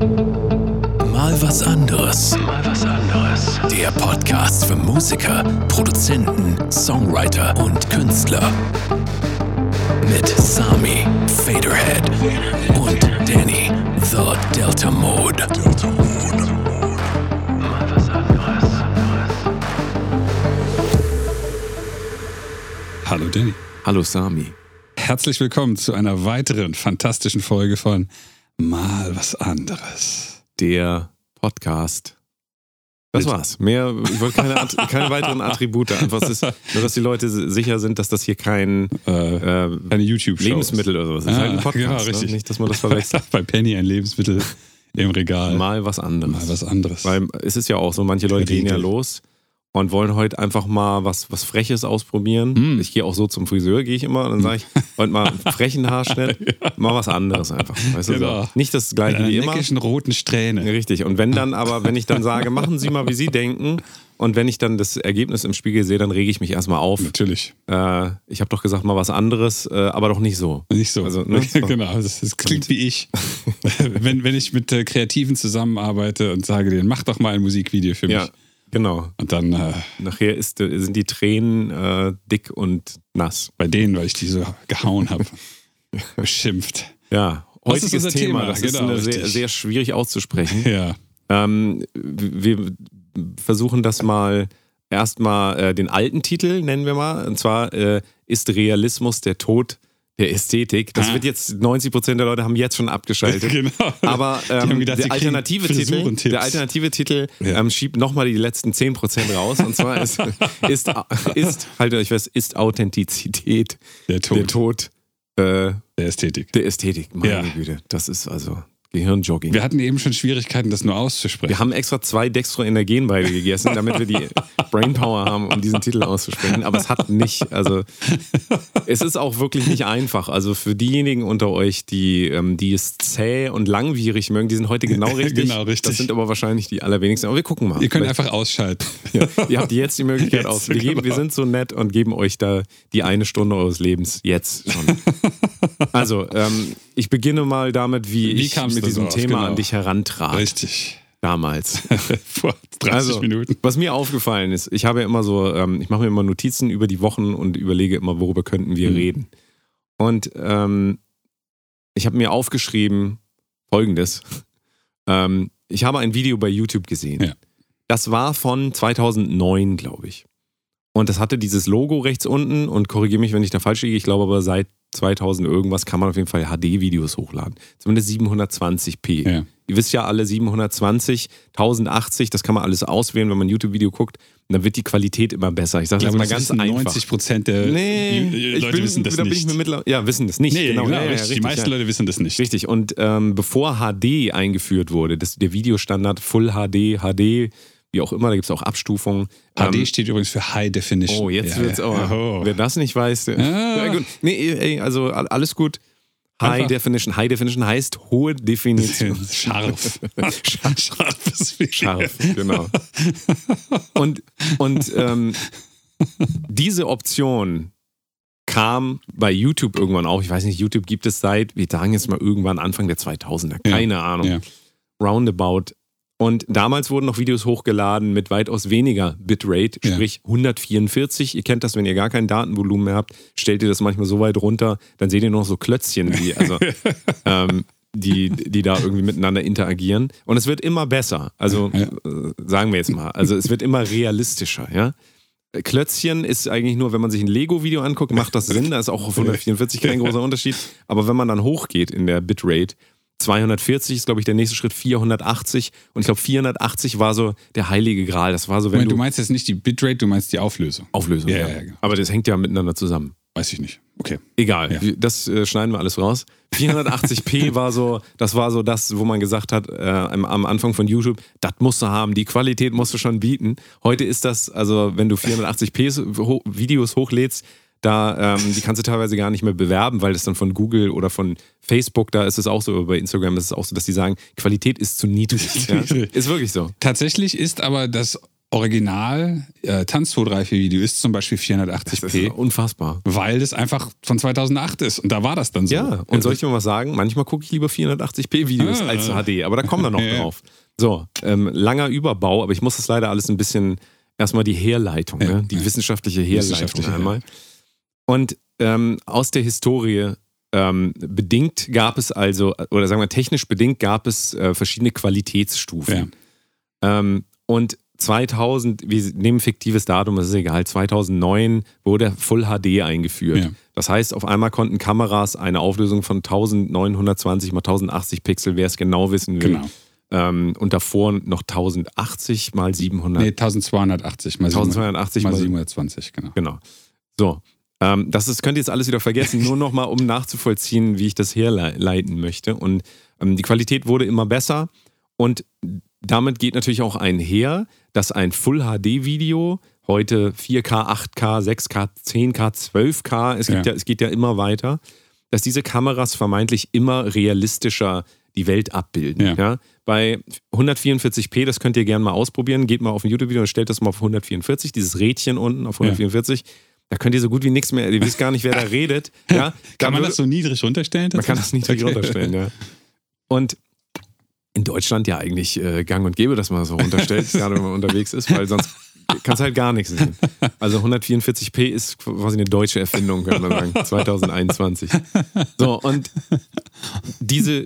Mal was anderes. Mal was anderes. Der Podcast für Musiker, Produzenten, Songwriter und Künstler. Mit Sami, Faderhead und Danny, The Delta Mode. Delta Mode. Mal was anderes. Hallo Danny. Hallo Sami. Herzlich willkommen zu einer weiteren fantastischen Folge von Mal was anderes. Der Podcast. Das Bitte. war's. Mehr, ich wollte keine, keine weiteren Attribute. Einfach, ist, nur, dass die Leute sicher sind, dass das hier kein Äh, äh, eine YouTube-Show. Lebensmittel oder sowas ist. Es ist halt ein Ah, Podcast. genau, Ne? richtig. Nicht, dass man das verwechselt. Bei Penny ein Lebensmittel im Regal. Mal was anderes. Mal was anderes. Weil es ist ja auch so, manche Leute gehen ja los und wollen heute einfach mal was, was Freches ausprobieren. Mm. Ich gehe auch so zum Friseur, gehe ich immer und dann sage ich, heute mal einen frechen Haarschnitt, mal was anderes einfach. Weißt du, Genau. so. Nicht das Mit gleiche wie immer. neckischen roten Strähne. Richtig. Und wenn dann aber, wenn ich dann sage, machen Sie mal, wie Sie denken, und wenn ich dann das Ergebnis im Spiegel sehe, dann rege ich mich erstmal auf. Natürlich. Äh, ich habe doch gesagt, mal was anderes, äh, aber doch nicht so. Nicht so. Also, ne? Genau, das, das klingt wie ich. wenn, wenn ich mit äh, Kreativen zusammenarbeite und sage denen, mach doch mal ein Musikvideo für mich. Ja, genau. Und dann äh, Nachher ist, sind die Tränen äh, dick und nass. bei denen, weil ich die so gehauen habe, beschimpft. Ja, ist heutiges unser Thema, Thema? das ist Genau, eine sehr, sehr schwierig auszusprechen. Ja. ähm, wir versuchen das mal erstmal äh, den alten Titel, nennen wir mal. Und zwar äh, ist Realismus der Tod der Ästhetik. Das Ah. wird jetzt, 90 Prozent der Leute haben jetzt schon abgeschaltet. genau. Aber ähm, gedacht, der, alternative Titel, der alternative Titel Ja. ähm, schiebt nochmal die letzten 10% raus. Und zwar ist, ist, ist haltet euch fest, ist Authentizität Der Tod der Tod äh, der Ästhetik. der Ästhetik. Meine Ja. Güte, das ist also Gehirnjogging. Wir hatten eben schon Schwierigkeiten, das nur auszusprechen. Wir haben extra zwei Dextroenergen beide gegessen, damit wir die Brainpower haben, um diesen Titel auszusprechen. Aber es hat nicht, also es ist auch wirklich nicht einfach. Also für diejenigen unter euch, die, ähm, die es zäh und langwierig mögen, die sind heute genau richtig. Genau, richtig. Das sind aber wahrscheinlich die allerwenigsten. Aber wir gucken mal. Ihr könnt Vielleicht- einfach ausschalten. ja, ihr habt jetzt die Möglichkeit Jetzt, aus. Wir, genau. sind so nett und geben euch da die eine Stunde eures Lebens jetzt schon. Also, ähm, ich beginne mal damit, wie, Wie ich mit diesem drauf? Thema Genau. an dich herantrat Richtig. damals. Vor 30 Also, Minuten. was mir aufgefallen ist, ich habe ja immer so, ähm, ich mache mir immer Notizen über die Wochen und überlege immer, worüber könnten wir Mhm. reden. Und ähm, ich habe mir aufgeschrieben folgendes. Ähm, ich habe ein Video bei YouTube gesehen. Ja. Das war von 2009, glaube ich. Und das hatte dieses Logo rechts unten und korrigiere mich, wenn ich da falsch liege. Ich glaube aber seit 2000 irgendwas kann man auf jeden Fall HD-Videos hochladen. Zumindest 720p. Ja. Ihr wisst ja alle 720, 1080, das kann man alles auswählen, wenn man ein YouTube-Video guckt. Und dann wird die Qualität immer besser. Ich sage das mal das ganz einfach. 90 Prozent der Nee, Leute bin, wissen das nicht. ich mir mittler- ja, wissen das nicht. nee, genau, ja, ja, richtig. Die meisten. Leute wissen das nicht. Richtig. Und ähm, bevor HD eingeführt wurde, das, der Videostandard Full HD, HD, wie auch immer, da gibt es auch Abstufungen. HD Ähm, steht übrigens für High Definition. Oh, jetzt Ja, wird's ja. aber. Oh. Wer das nicht weiß, der, Ah. ja, gut. Nee, ey, also all- alles gut. High Einfach- Definition. High Definition heißt hohe Definition. Scharf. Scharf. Scharfes Video. Scharf, genau. Und, und ähm, diese Option kam bei YouTube irgendwann auch. Ich weiß nicht, YouTube gibt es seit, wir sagen jetzt mal irgendwann Anfang der 2000er. Ja. Keine Ahnung. Ja. Roundabout. Und damals wurden noch Videos hochgeladen mit weitaus weniger Bitrate, Ja. sprich 144. Ihr kennt das, wenn ihr gar kein Datenvolumen mehr habt, stellt ihr das manchmal so weit runter, dann seht ihr noch so Klötzchen, die, also, ähm, die, die da irgendwie miteinander interagieren. Und es wird immer besser. Also Ja. äh, sagen wir jetzt mal. Also es wird immer realistischer, ja. Klötzchen ist eigentlich nur, wenn man sich ein Lego-Video anguckt, macht das Sinn. Da ist auch auf 144 kein großer Unterschied. Aber wenn man dann hochgeht in der Bitrate, 240 ist, glaube ich, der nächste Schritt, 480. Und ich glaube, 480 war so der heilige Gral. Das war so, wenn Moment, du, du meinst jetzt nicht die Bitrate, du meinst die Auflösung. Auflösung. Ja, Ja, ja, genau. Aber das hängt ja miteinander zusammen. Weiß ich nicht. Okay. Egal, Ja. das äh, schneiden wir alles raus. 480p war so, das war so das, wo man gesagt hat, äh, am, am Anfang von YouTube, das musst du haben, die Qualität musst du schon bieten. Heute ist das, also wenn du 480p ho Videos hochlädst, da, ähm, die kannst du teilweise gar nicht mehr bewerben, weil das dann von Google oder von Facebook, da ist es auch so, bei Instagram ist es auch so, dass die sagen, Qualität ist zu niedrig. ja? Ist wirklich so. Tatsächlich ist aber das Original äh, Tanztodreife-Video ist zum Beispiel 480p. Das ist unfassbar. Weil das einfach von 2008 ist. Und da war das dann so. Ja, und soll ich mal was sagen? Manchmal gucke ich lieber 480p-Videos Ah. als HD, aber da kommen wir noch Ja. drauf. So, ähm, langer Überbau, aber ich muss das leider alles ein bisschen, erstmal die Herleitung, Ja, ne? die ja. wissenschaftliche Herleitung Wissenschaftliche, einmal. Und ähm, aus der Historie ähm, bedingt gab es also, oder sagen wir technisch bedingt gab es äh, verschiedene Qualitätsstufen. Ähm, und 2000, wir nehmen fiktives Datum, das ist egal, 2009 wurde Full HD eingeführt. Ja. Das heißt, auf einmal konnten Kameras eine Auflösung von 1920 mal 1080 Pixel, wer es genau wissen will. Genau. Ähm, und davor noch 1080 mal 700. Nee, 1280 mal 1280 mal mal 720, genau. Genau. So. Ähm, das ist, könnt ihr jetzt alles wieder vergessen, nur nochmal, um nachzuvollziehen, wie ich das herleiten möchte. Und ähm, die Qualität wurde immer besser. Und damit geht natürlich auch einher, dass ein Full-HD-Video heute 4K, 8K, 6K, 10K, 12K, es, Ja. ja. es geht ja immer weiter, dass diese Kameras vermeintlich immer realistischer die Welt abbilden. Ja. Ja. Bei 144p, das könnt ihr gerne mal ausprobieren, geht mal auf ein YouTube-Video und stellt das mal auf 144, dieses Rädchen unten auf 144. Da könnt ihr so gut wie nichts mehr, ihr wisst gar nicht, wer da redet. Ja, Kann man das so niedrig runterstellen? man kann das niedrig Okay. runterstellen, ja. Und in Deutschland ja eigentlich äh, gang und gäbe, dass man das so runterstellt, gerade wenn man unterwegs ist, weil sonst kannst du halt gar nichts sehen. Also 144p ist quasi eine deutsche Erfindung, könnte man sagen, 2021. So, und diese,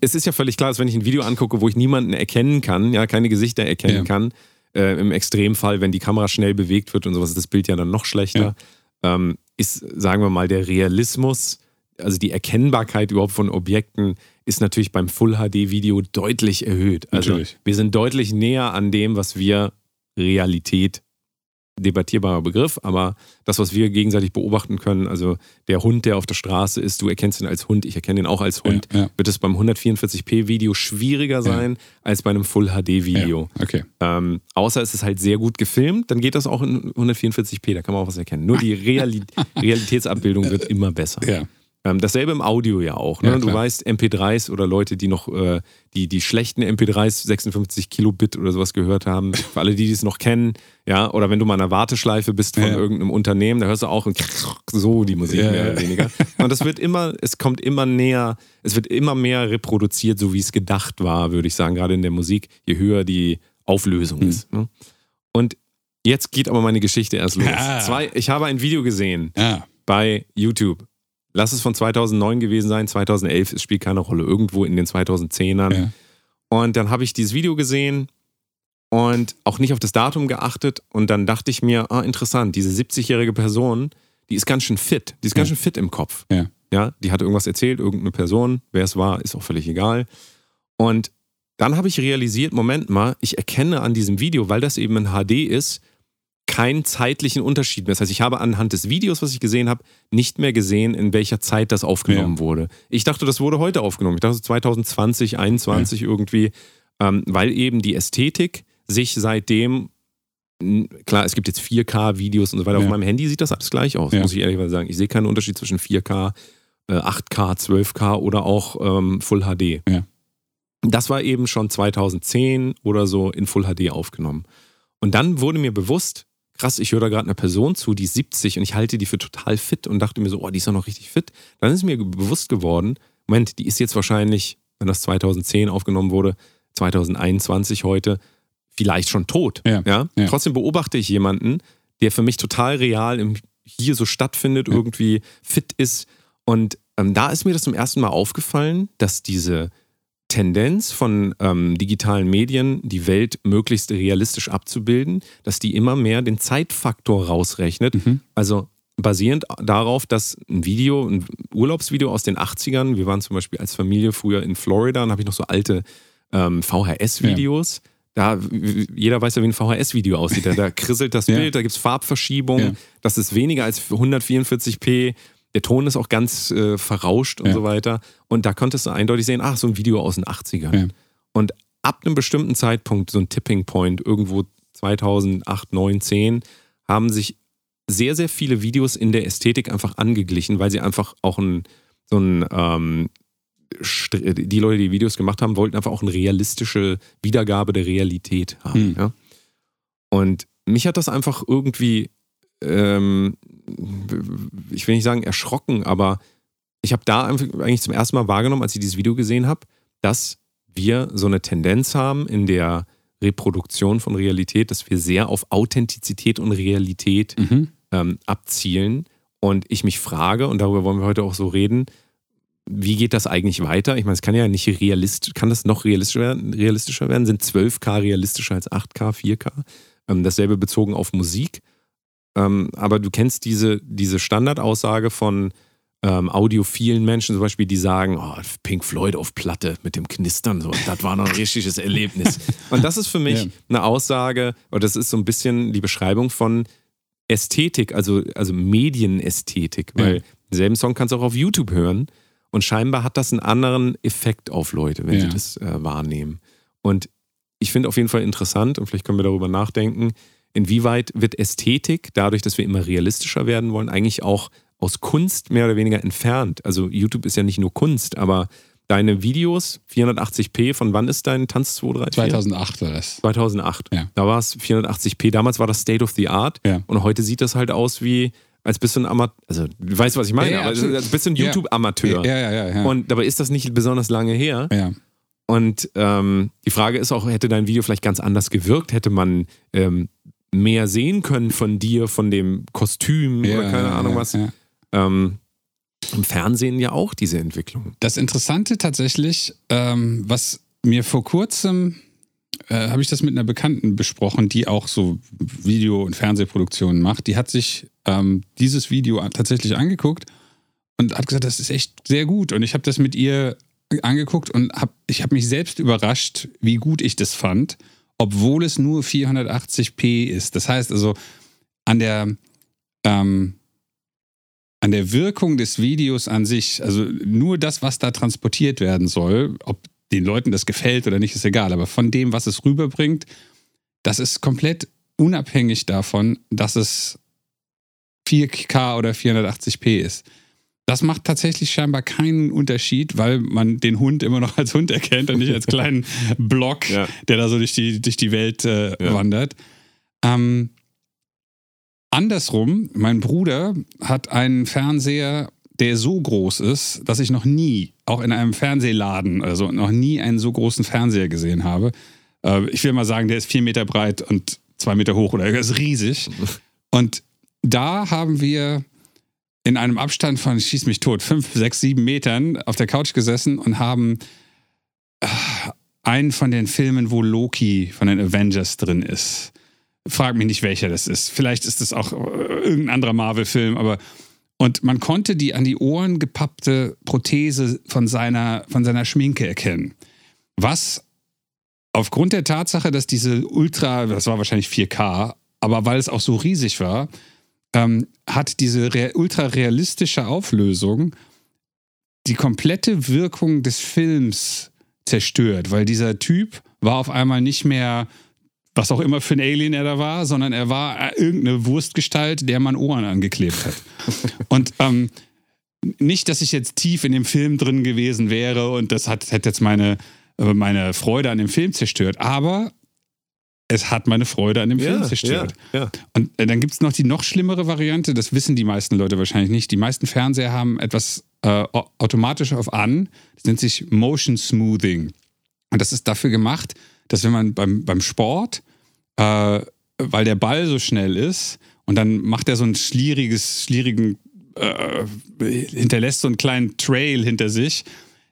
es ist ja völlig klar, dass wenn ich ein Video angucke, wo ich niemanden erkennen kann, ja, keine Gesichter erkennen Ja. kann, äh, im Extremfall, wenn die Kamera schnell bewegt wird und sowas, ist das Bild ja dann noch schlechter, ähm, ist, sagen wir mal, der Realismus, also die Erkennbarkeit überhaupt von Objekten, ist natürlich beim Full-HD-Video deutlich erhöht. Also Natürlich. wir sind deutlich näher an dem, was wir Realität, debattierbarer Begriff, aber das, was wir gegenseitig beobachten können, also der Hund, der auf der Straße ist, du erkennst ihn als Hund, ich erkenne ihn auch als Hund, Ja, ja. wird es beim 144p-Video schwieriger sein als bei einem Full-HD-Video. Ja, okay. Ähm, außer es ist halt sehr gut gefilmt, dann geht das auch in 144p, da kann man auch was erkennen. Nur die Reali Realitätsabbildung wird immer besser. Ja. Ähm, dasselbe im Audio ja auch. Ne? Ja, du weißt, MP3s oder Leute, die noch äh, die, die schlechten MP3s 56 Kilobit oder sowas gehört haben, für alle, die es noch kennen, ja, oder wenn du mal in einer Warteschleife bist von Ja. irgendeinem Unternehmen, da hörst du auch so die Musik Ja, mehr oder weniger. Und das wird immer, es kommt immer näher, es wird immer mehr reproduziert, so wie es gedacht war, würde ich sagen, gerade in der Musik, je höher die Auflösung Hm. ist. Ne? Und jetzt geht aber meine Geschichte erst los. Zwei, ich habe ein Video gesehen bei YouTube. Lass es von 2009 gewesen sein, 2011, es spielt keine Rolle, irgendwo in den 2010ern. Ja. Und dann habe ich dieses Video gesehen und auch nicht auf das Datum geachtet und dann dachte ich mir, ah, interessant, diese 70-jährige Person, die ist ganz schön fit, die ist ganz Ja. schön fit im Kopf. Ja. Ja, die hat irgendwas erzählt, irgendeine Person, wer es war, ist auch völlig egal. Und dann habe ich realisiert, Moment mal, ich erkenne an diesem Video, weil das eben in HD ist, keinen zeitlichen Unterschied mehr. Das heißt, ich habe anhand des Videos, was ich gesehen habe, nicht mehr gesehen, in welcher Zeit das aufgenommen wurde. Ich dachte, das wurde heute aufgenommen. Ich dachte 2020, 2021 irgendwie, ähm, weil eben die Ästhetik sich seitdem, klar, es gibt jetzt 4K-Videos und so weiter. Auf Ja. meinem Handy sieht das alles gleich aus, Ja. muss ich ehrlich sagen. Ich sehe keinen Unterschied zwischen 4K, äh, 8K, 12K oder auch ähm, Full HD. Ja. Das war eben schon 2010 oder so in Full HD aufgenommen. Und dann wurde mir bewusst, krass, ich höre da gerade einer Person zu, die ist 70 und ich halte die für total fit und dachte mir so, oh, die ist doch noch richtig fit. Dann ist mir bewusst geworden, Moment, die ist jetzt wahrscheinlich, wenn das 2010 aufgenommen wurde, 2021 heute, vielleicht schon tot. Ja, ja. Trotzdem beobachte ich jemanden, der für mich total real im hier so stattfindet, Ja. irgendwie fit ist. Und ähm, da ist mir das zum ersten Mal aufgefallen, dass diese Tendenz von ähm, digitalen Medien, die Welt möglichst realistisch abzubilden, dass die immer mehr den Zeitfaktor rausrechnet. Mhm. Also basierend darauf, dass ein Video, ein Urlaubsvideo aus den 80ern, wir waren zum Beispiel als Familie früher in Florida und habe ich noch so alte ähm, VHS-Videos. Da, w- jeder weiß ja, wie ein VHS-Video aussieht. Da, da krisselt das Ja. Bild, da gibt es Farbverschiebungen, Ja. das ist weniger als 144p. Der Ton ist auch ganz äh, verrauscht und Ja. so weiter. Und da konntest du eindeutig sehen, ach, so ein Video aus den 80ern. Ja. Und ab einem bestimmten Zeitpunkt, so ein Tipping Point, irgendwo 2008, 9, 10, haben sich sehr, sehr viele Videos in der Ästhetik einfach angeglichen, weil sie einfach auch ein, so ein, ähm, die Leute, die Videos gemacht haben, wollten einfach auch eine realistische Wiedergabe der Realität haben. Hm. Ja? Und mich hat das einfach irgendwie, ähm, ich will nicht sagen erschrocken, aber ich habe da eigentlich zum ersten Mal wahrgenommen, als ich dieses Video gesehen habe, dass wir so eine Tendenz haben in der Reproduktion von Realität, dass wir sehr auf Authentizität und Realität Mhm. ähm, abzielen. Und ich mich frage, und darüber wollen wir heute auch so reden, wie geht das eigentlich weiter? Ich meine, es kann ja nicht realistisch, kann das noch realistischer werden? Realistischer werden? Sind 12K realistischer als 8K, 4K? Ähm, dasselbe bezogen auf Musik. Ähm, aber du kennst diese, diese Standardaussage von ähm, audiophilen Menschen, zum Beispiel, die sagen, oh, Pink Floyd auf Platte mit dem Knistern, so, das war noch ein richtiges Erlebnis. Und das ist für mich Ja. eine Aussage, oder das ist so ein bisschen die Beschreibung von Ästhetik, also, also Medienästhetik, weil Ja. denselben Song kannst du auch auf YouTube hören und scheinbar hat das einen anderen Effekt auf Leute, wenn Ja. sie das äh, wahrnehmen. Und ich finde auf jeden Fall interessant und vielleicht können wir darüber nachdenken, inwieweit wird Ästhetik, dadurch, dass wir immer realistischer werden wollen, eigentlich auch aus Kunst mehr oder weniger entfernt. Also YouTube ist ja nicht nur Kunst, aber deine Videos, 480p, von wann ist dein Tanz 234? 2008 war das. 2008. Ja. Da war es 480p. Damals war das State of the Art. Ja. Und heute sieht das halt aus wie, als bist du ein Amateur. Also, du weißt, was ich meine, Ja, aber als bist du ein. YouTube-Amateur. Ja, ja, ja. ja. Und dabei ist das nicht besonders lange her. ja. Und ähm, die Frage ist auch, hätte dein Video vielleicht ganz anders gewirkt? Hätte man ähm, mehr sehen können von dir, von dem Kostüm ja, oder keine ja, Ahnung was? Ja. Ähm, Im Fernsehen ja auch diese Entwicklung. Das Interessante tatsächlich, ähm, was mir vor kurzem, äh, habe ich das mit einer Bekannten besprochen, die auch so Video- und Fernsehproduktionen macht. Die hat sich ähm, dieses Video tatsächlich angeguckt und hat gesagt, das ist echt sehr gut. Und ich habe das mit ihr angeguckt und hab, ich habe mich selbst überrascht, wie gut ich das fand, obwohl es nur 480p ist. Das heißt also, an der ähm, an der Wirkung des Videos an sich, also nur das, was da transportiert werden soll, ob den Leuten das gefällt oder nicht, ist egal, aber von dem, was es rüberbringt, das ist komplett unabhängig davon, dass es 4K oder 480p ist. Das macht tatsächlich scheinbar keinen Unterschied, weil man den Hund immer noch als Hund erkennt und nicht als kleinen Block, Ja. der da so durch die, durch die Welt äh, Ja. wandert. Ähm, andersrum, mein Bruder hat einen Fernseher, der so groß ist, dass ich noch nie, auch in einem Fernsehladen oder so, noch nie einen so großen Fernseher gesehen habe. Äh, ich will mal sagen, der ist vier Meter breit und zwei Meter hoch oder er ist riesig. Und da haben wir in einem Abstand von, schieß mich tot, fünf, sechs, sieben Metern auf der Couch gesessen und haben äh, einen von den Filmen, wo Loki von den Avengers drin ist. Frag mich nicht, welcher das ist. Vielleicht ist es auch äh, irgendein anderer Marvel-Film, aber und man konnte die an die Ohren gepappte Prothese von seiner, von seiner Schminke erkennen. Was aufgrund der Tatsache, dass diese Ultra, das war wahrscheinlich 4K, aber weil es auch so riesig war, ähm, hat diese ultra realistische Auflösung die komplette Wirkung des Films zerstört, weil dieser Typ war auf einmal nicht mehr, was auch immer für ein Alien er da war, sondern er war äh, irgendeine Wurstgestalt, der man Ohren angeklebt hat. Und ähm, nicht, dass ich jetzt tief in dem Film drin gewesen wäre und das hat, hätte jetzt meine, äh, meine Freude an dem Film zerstört, aber es hat meine Freude an dem Film zerstört. ja, ja. Und äh, dann gibt es noch die noch schlimmere Variante, das wissen die meisten Leute wahrscheinlich nicht. Die meisten Fernseher haben etwas äh, au- automatisch auf an, das nennt sich Motion Smoothing. Und das ist dafür gemacht, dass wenn man beim, beim Sport, äh, weil der Ball so schnell ist und dann macht er so ein schlieriges, schlierigen, äh, hinterlässt so einen kleinen Trail hinter sich,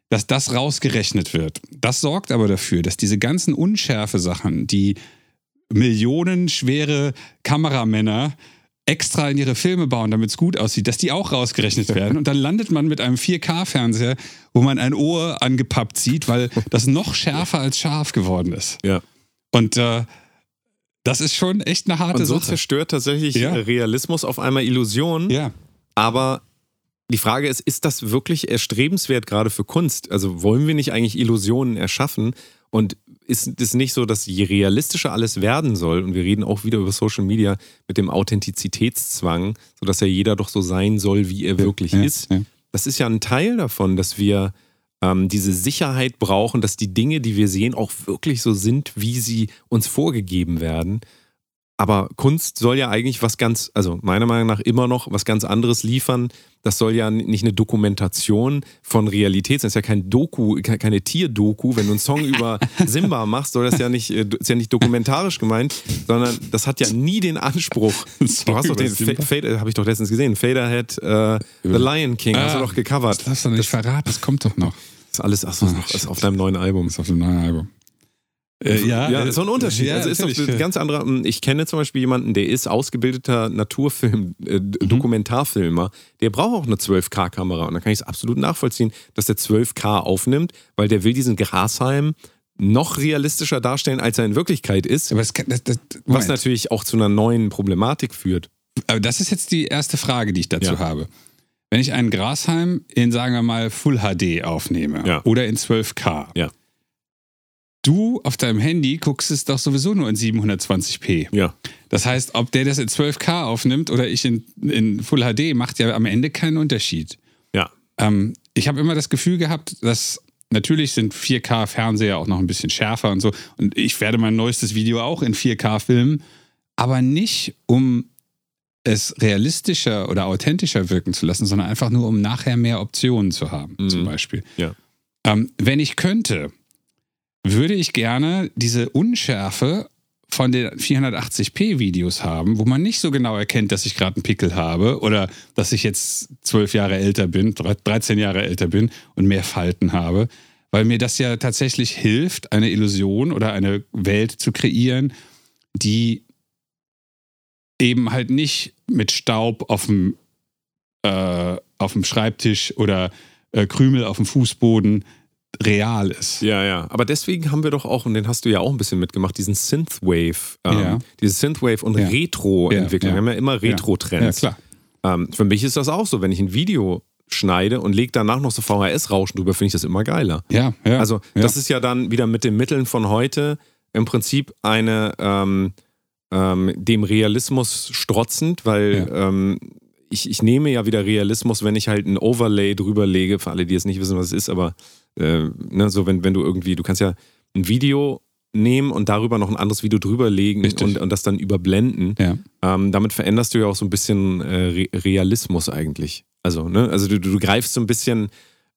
dass das rausgerechnet wird. Das sorgt aber dafür, dass diese ganzen unschärfe Sachen, die millionenschwere Kameramänner extra in ihre Filme bauen, damit es gut aussieht, dass die auch rausgerechnet werden. Und dann landet man mit einem 4K-Fernseher, wo man ein Ohr angepappt sieht, weil das noch schärfer als scharf geworden ist. ja. Und äh, das ist schon echt eine harte Und so Sache. zerstört tatsächlich Ja. Realismus auf einmal Illusionen. Ja, Aber die Frage ist, ist das wirklich erstrebenswert gerade für Kunst? Also wollen wir nicht eigentlich Illusionen erschaffen? Und ist es nicht so, dass je realistischer alles werden soll, und wir reden auch wieder über Social Media mit dem Authentizitätszwang, sodass ja jeder doch so sein soll, wie er wirklich ja, ist. ja. Das ist ja ein Teil davon, dass wir ähm, diese Sicherheit brauchen, dass die Dinge, die wir sehen, auch wirklich so sind, wie sie uns vorgegeben werden. Aber Kunst soll ja eigentlich was ganz, also meiner Meinung nach immer noch was ganz anderes liefern. Das soll ja nicht eine Dokumentation von Realität sein. Das ist ja kein Doku, ke- keine Tierdoku. Wenn du einen Song über Simba machst, soll das ja nicht, äh, ist ja nicht dokumentarisch gemeint, sondern das hat ja nie den Anspruch. Du hast doch den Simba? Fade, habe ich doch letztens gesehen. Faderhead, äh, The Lion King, hast du Ah, doch gecovert. Das darfst du nicht verraten, das kommt doch noch. Das ist alles, ach so, das ist auf deinem neuen Album. Das ist auf dem neuen Album. Äh, ja, ja, äh, so ein Unterschied. Ja, also ist doch ein ganz anderer. Ich kenne zum Beispiel jemanden, der ist ausgebildeter Naturfilm, äh, Mhm. Dokumentarfilmer. Der braucht auch eine 12K-Kamera. Und da kann ich es absolut nachvollziehen, dass der 12K aufnimmt, weil der will diesen Grashalm noch realistischer darstellen, als er in Wirklichkeit ist. Es kann, das, das, Was natürlich auch zu einer neuen Problematik führt. Aber das ist jetzt die erste Frage, die ich dazu Ja. habe. Wenn ich einen Grashalm in, sagen wir mal, Full HD aufnehme Ja. oder in 12K, Ja. Du auf deinem Handy guckst es doch sowieso nur in 720p. Ja. Das heißt, ob der das in 12K aufnimmt oder ich in, in Full HD, macht ja am Ende keinen Unterschied. Ja. Ähm, ich habe immer das Gefühl gehabt, dass natürlich sind 4K-Fernseher auch noch ein bisschen schärfer und so. Und ich werde mein neuestes Video auch in 4K filmen, aber nicht um es realistischer oder authentischer wirken zu lassen, sondern einfach nur, um nachher mehr Optionen zu haben, Mhm. zum Beispiel. Ja. Ähm, wenn ich könnte, würde ich gerne diese Unschärfe von den 480p-Videos haben, wo man nicht so genau erkennt, dass ich gerade einen Pickel habe oder dass ich jetzt zwölf Jahre älter bin, 13 Jahre älter bin und mehr Falten habe, weil mir das ja tatsächlich hilft, eine Illusion oder eine Welt zu kreieren, die eben halt nicht mit Staub auf dem, äh, auf dem Schreibtisch oder äh, Krümel auf dem Fußboden real ist. Ja, ja. Aber deswegen haben wir doch auch, und den hast du ja auch ein bisschen mitgemacht, diesen Synthwave, ähm, Ja. diese Synthwave und Ja. Retro-Entwicklung. Ja. Wir haben ja immer Retro-Trends. Ja, klar. Ähm, für mich ist das auch so, wenn ich ein Video schneide und lege danach noch so VHS-Rauschen drüber, finde ich das immer geiler. Ja, ja. Also das ist ja dann wieder mit den Mitteln von heute im Prinzip eine ähm, ähm, dem Realismus strotzend, weil ähm, ich, ich nehme ja wieder Realismus, wenn ich halt ein Overlay drüber lege, für alle, die jetzt nicht wissen, was es ist, aber äh, ne, so wenn, wenn du irgendwie, du kannst ja ein Video nehmen und darüber noch ein anderes Video drüber legen Richtig. und, und das dann überblenden. ja. Ähm, damit veränderst du ja auch so ein bisschen äh, Re Realismus eigentlich. Also, ne? Also du, du greifst so ein bisschen,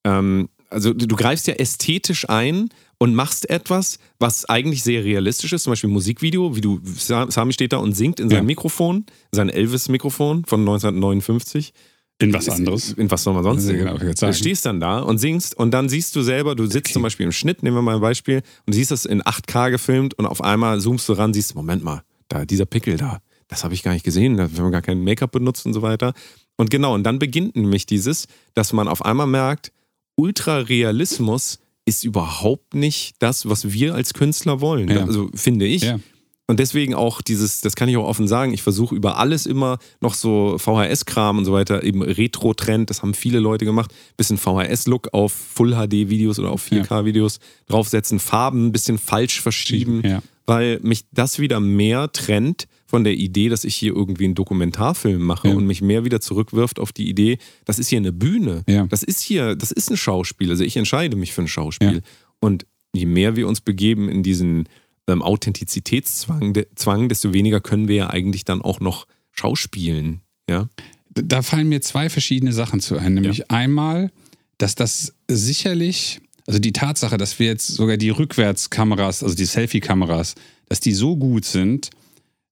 ähm, also du, du greifst ja ästhetisch ein und machst etwas, was eigentlich sehr realistisch ist, zum Beispiel ein Musikvideo, wie du, Sa- Sami steht da und singt in seinem Ja. Mikrofon, sein Elvis-Mikrofon von 1959. In was anderes. In was soll man sonst singen? genau, Du stehst dann da und singst und dann siehst du selber, du sitzt zum Beispiel im Schnitt, nehmen wir mal ein Beispiel, und siehst das in 8K gefilmt und auf einmal zoomst du ran, siehst, Moment mal, da, dieser Pickel da, das habe ich gar nicht gesehen, da haben wir gar kein Make-up benutzt und so weiter. Und genau, und dann beginnt nämlich dieses, dass man auf einmal merkt, Ultrarealismus ist überhaupt nicht das, was wir als Künstler wollen. Ja. Also finde ich. Ja. Und deswegen auch dieses, das kann ich auch offen sagen, ich versuche über alles immer noch so VHS-Kram und so weiter, eben Retro-Trend, das haben viele Leute gemacht, bisschen VHS-Look auf Full-HD-Videos oder auf 4K-Videos draufsetzen, Farben ein bisschen falsch verschieben, Ja. weil mich das wieder mehr trennt von der Idee, dass ich hier irgendwie einen Dokumentarfilm mache Ja. und mich mehr wieder zurückwirft auf die Idee, das ist hier eine Bühne, Ja. das ist hier, das ist ein Schauspiel, also ich entscheide mich für ein Schauspiel. Ja. Und je mehr wir uns begeben in diesen ähm, Authentizitätszwang, de, Zwang, desto weniger können wir ja eigentlich dann auch noch schauspielen. Ja, Da fallen mir zwei verschiedene Sachen zu ein. Nämlich einmal, dass das sicherlich, also die Tatsache, dass wir jetzt sogar die Rückwärtskameras, also die Selfie-Kameras, dass die so gut sind,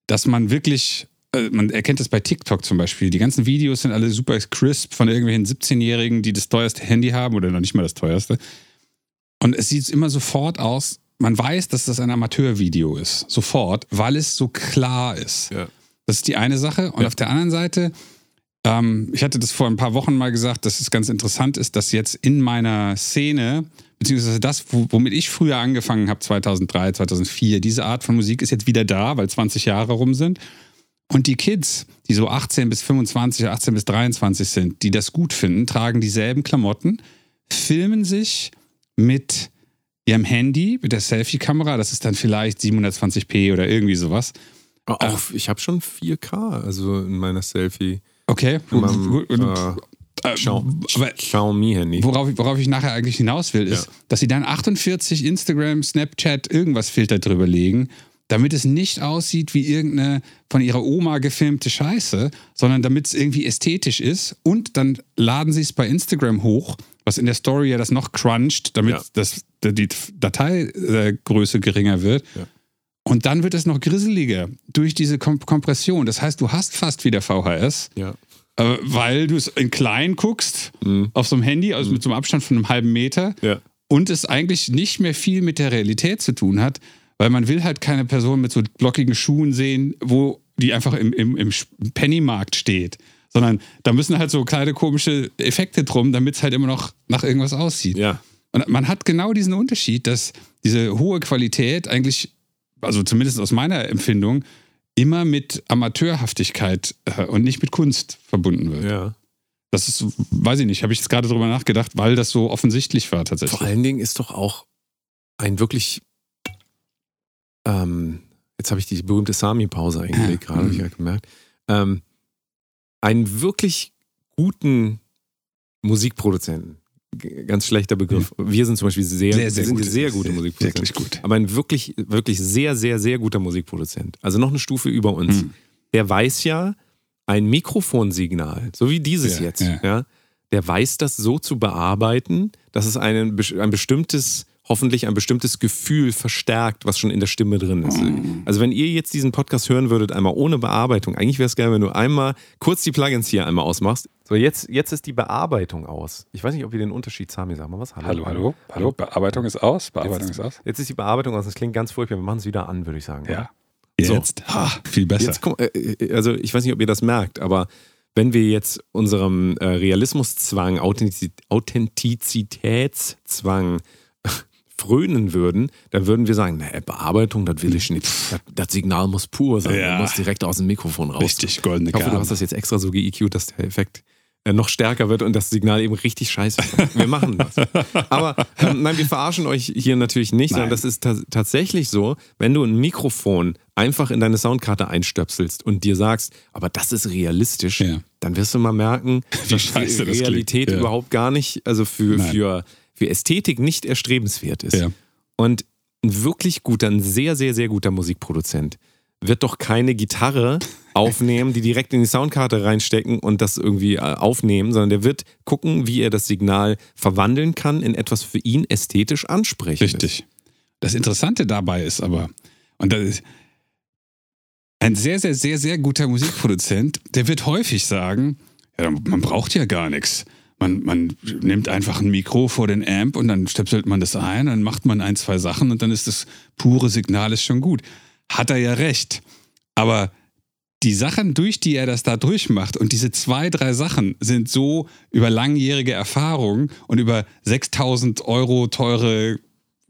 dass man wirklich, äh, man erkennt das bei TikTok zum Beispiel, die ganzen Videos sind alle super crisp von irgendwelchen 17-Jährigen, die das teuerste Handy haben oder noch nicht mal das teuerste. Und es sieht immer sofort aus, man weiß, dass das ein Amateurvideo ist. Sofort, weil es so klar ist. Ja. Das ist die eine Sache. Und Ja. auf der anderen Seite, ähm, ich hatte das vor ein paar Wochen mal gesagt, dass es ganz interessant ist, dass jetzt in meiner Szene, beziehungsweise das, wo- womit ich früher angefangen habe, 2003, 2004, diese Art von Musik ist jetzt wieder da, weil 20 Jahre rum sind. Und die Kids, die so 18 bis 25, 18 bis 23 sind, die das gut finden, tragen dieselben Klamotten, filmen sich mit ihrem Handy, mit der Selfie-Kamera, das ist dann vielleicht 720p oder irgendwie sowas. auch ich habe schon 4K, also in meiner Selfie. Okay, In meinem, gut, äh, Äh, Xiaomi-Handy. worauf, ich- worauf ich nachher eigentlich hinaus will, ist, Ja. dass sie dann 48 Instagram, Snapchat, irgendwas Filter drüber legen, damit es nicht aussieht wie irgendeine von ihrer Oma gefilmte Scheiße, sondern damit es irgendwie ästhetisch ist. Und dann laden sie es bei Instagram hoch, was in der Story ja das noch cruncht, damit Ja. das, die Dateigröße geringer wird. Ja. Und dann wird es noch grisseliger durch diese Kom Kompression. Das heißt, du hast fast wieder VHS, Ja. äh, weil du es in klein guckst, auf so einem Handy, also mit so einem Abstand von einem halben Meter Ja. und es eigentlich nicht mehr viel mit der Realität zu tun hat, weil man will halt keine Person mit so blockigen Schuhen sehen, wo die einfach im, im, im Pennymarkt steht. Sondern da müssen halt so kleine komische Effekte drum, damit es halt immer noch nach irgendwas aussieht. Ja. Und man hat genau diesen Unterschied, dass diese hohe Qualität eigentlich, also zumindest aus meiner Empfindung, immer mit Amateurhaftigkeit äh, und nicht mit Kunst verbunden wird. Ja. Das ist, weiß ich nicht, habe ich jetzt gerade drüber nachgedacht, weil das so offensichtlich war tatsächlich. Vor allen Dingen ist doch auch ein wirklich, ähm, jetzt habe ich die berühmte Sami-Pause eingelegt, gerade habe ich ja gemerkt, ähm, einen wirklich guten Musikproduzenten, ganz schlechter Begriff. Wir sind zum Beispiel sehr, wir sind gute- sehr gute Musikproduzenten. Wirklich gut. Aber ein wirklich, wirklich sehr, sehr, sehr guter Musikproduzent. Also noch eine Stufe über uns. Hm. Der weiß ja ein Mikrofonsignal, so wie dieses Ja, jetzt, ja. ja. der weiß das so zu bearbeiten, dass es einen, ein bestimmtes, hoffentlich ein bestimmtes Gefühl verstärkt, was schon in der Stimme drin ist. Hm. Also wenn ihr jetzt diesen Podcast hören würdet, einmal ohne Bearbeitung, eigentlich wäre es geil, wenn du einmal kurz die Plugins hier einmal ausmachst. So, jetzt, jetzt ist die Bearbeitung aus. Ich weiß nicht, ob ihr den Unterschied Sami, sag mal was. Hallo, hallo, hallo, Bearbeitung ist aus, Bearbeitung ist aus. Jetzt ist die Bearbeitung aus. Das klingt ganz furchtbar. Wir machen es wieder an, würde ich sagen. Ja. So. Jetzt, ah, viel besser. Jetzt komm, äh, äh, also ich weiß nicht, ob ihr das merkt, aber wenn wir jetzt unserem äh, Realismuszwang, Authentiz Authentizitätszwang frönen würden, dann würden wir sagen, ne, Bearbeitung, das will ich nicht. Das, das Signal muss pur sein, Ja. das muss direkt aus dem Mikrofon raus. Richtig goldene Ich hoffe, du hast das jetzt extra so ge-EQt, dass der Effekt äh, noch stärker wird und das Signal eben richtig scheiße wird. Wir machen das. Aber ähm, nein, wir verarschen euch hier natürlich nicht, sondern Nein. das ist ta tatsächlich so, wenn du ein Mikrofon einfach in deine Soundkarte einstöpselst und dir sagst, aber das ist realistisch, Ja. dann wirst du mal merken, Wie dass scheiße das Realität klingt. Ja. überhaupt gar nicht, also für, Nein. für, für Ästhetik nicht erstrebenswert ist. Ja. Und ein wirklich guter, ein sehr, sehr, sehr guter Musikproduzent wird doch keine Gitarre aufnehmen, die direkt in die Soundkarte reinstecken und das irgendwie äh, aufnehmen, sondern der wird gucken, wie er das Signal verwandeln kann in etwas für ihn ästhetisch ansprechendes. Richtig. Das Interessante dabei ist aber, und das ist ein sehr, sehr, sehr, sehr guter Musikproduzent, der wird häufig sagen, ja, man braucht ja gar nichts. Man, man nimmt einfach ein Mikro vor den Amp und dann stöpselt man das ein, dann macht man ein, zwei Sachen und dann ist das pure Signal ist schon gut. Hat er ja recht. Aber die Sachen, durch die er das da durchmacht und diese zwei, drei Sachen sind so über langjährige Erfahrung und über 6000 Euro teure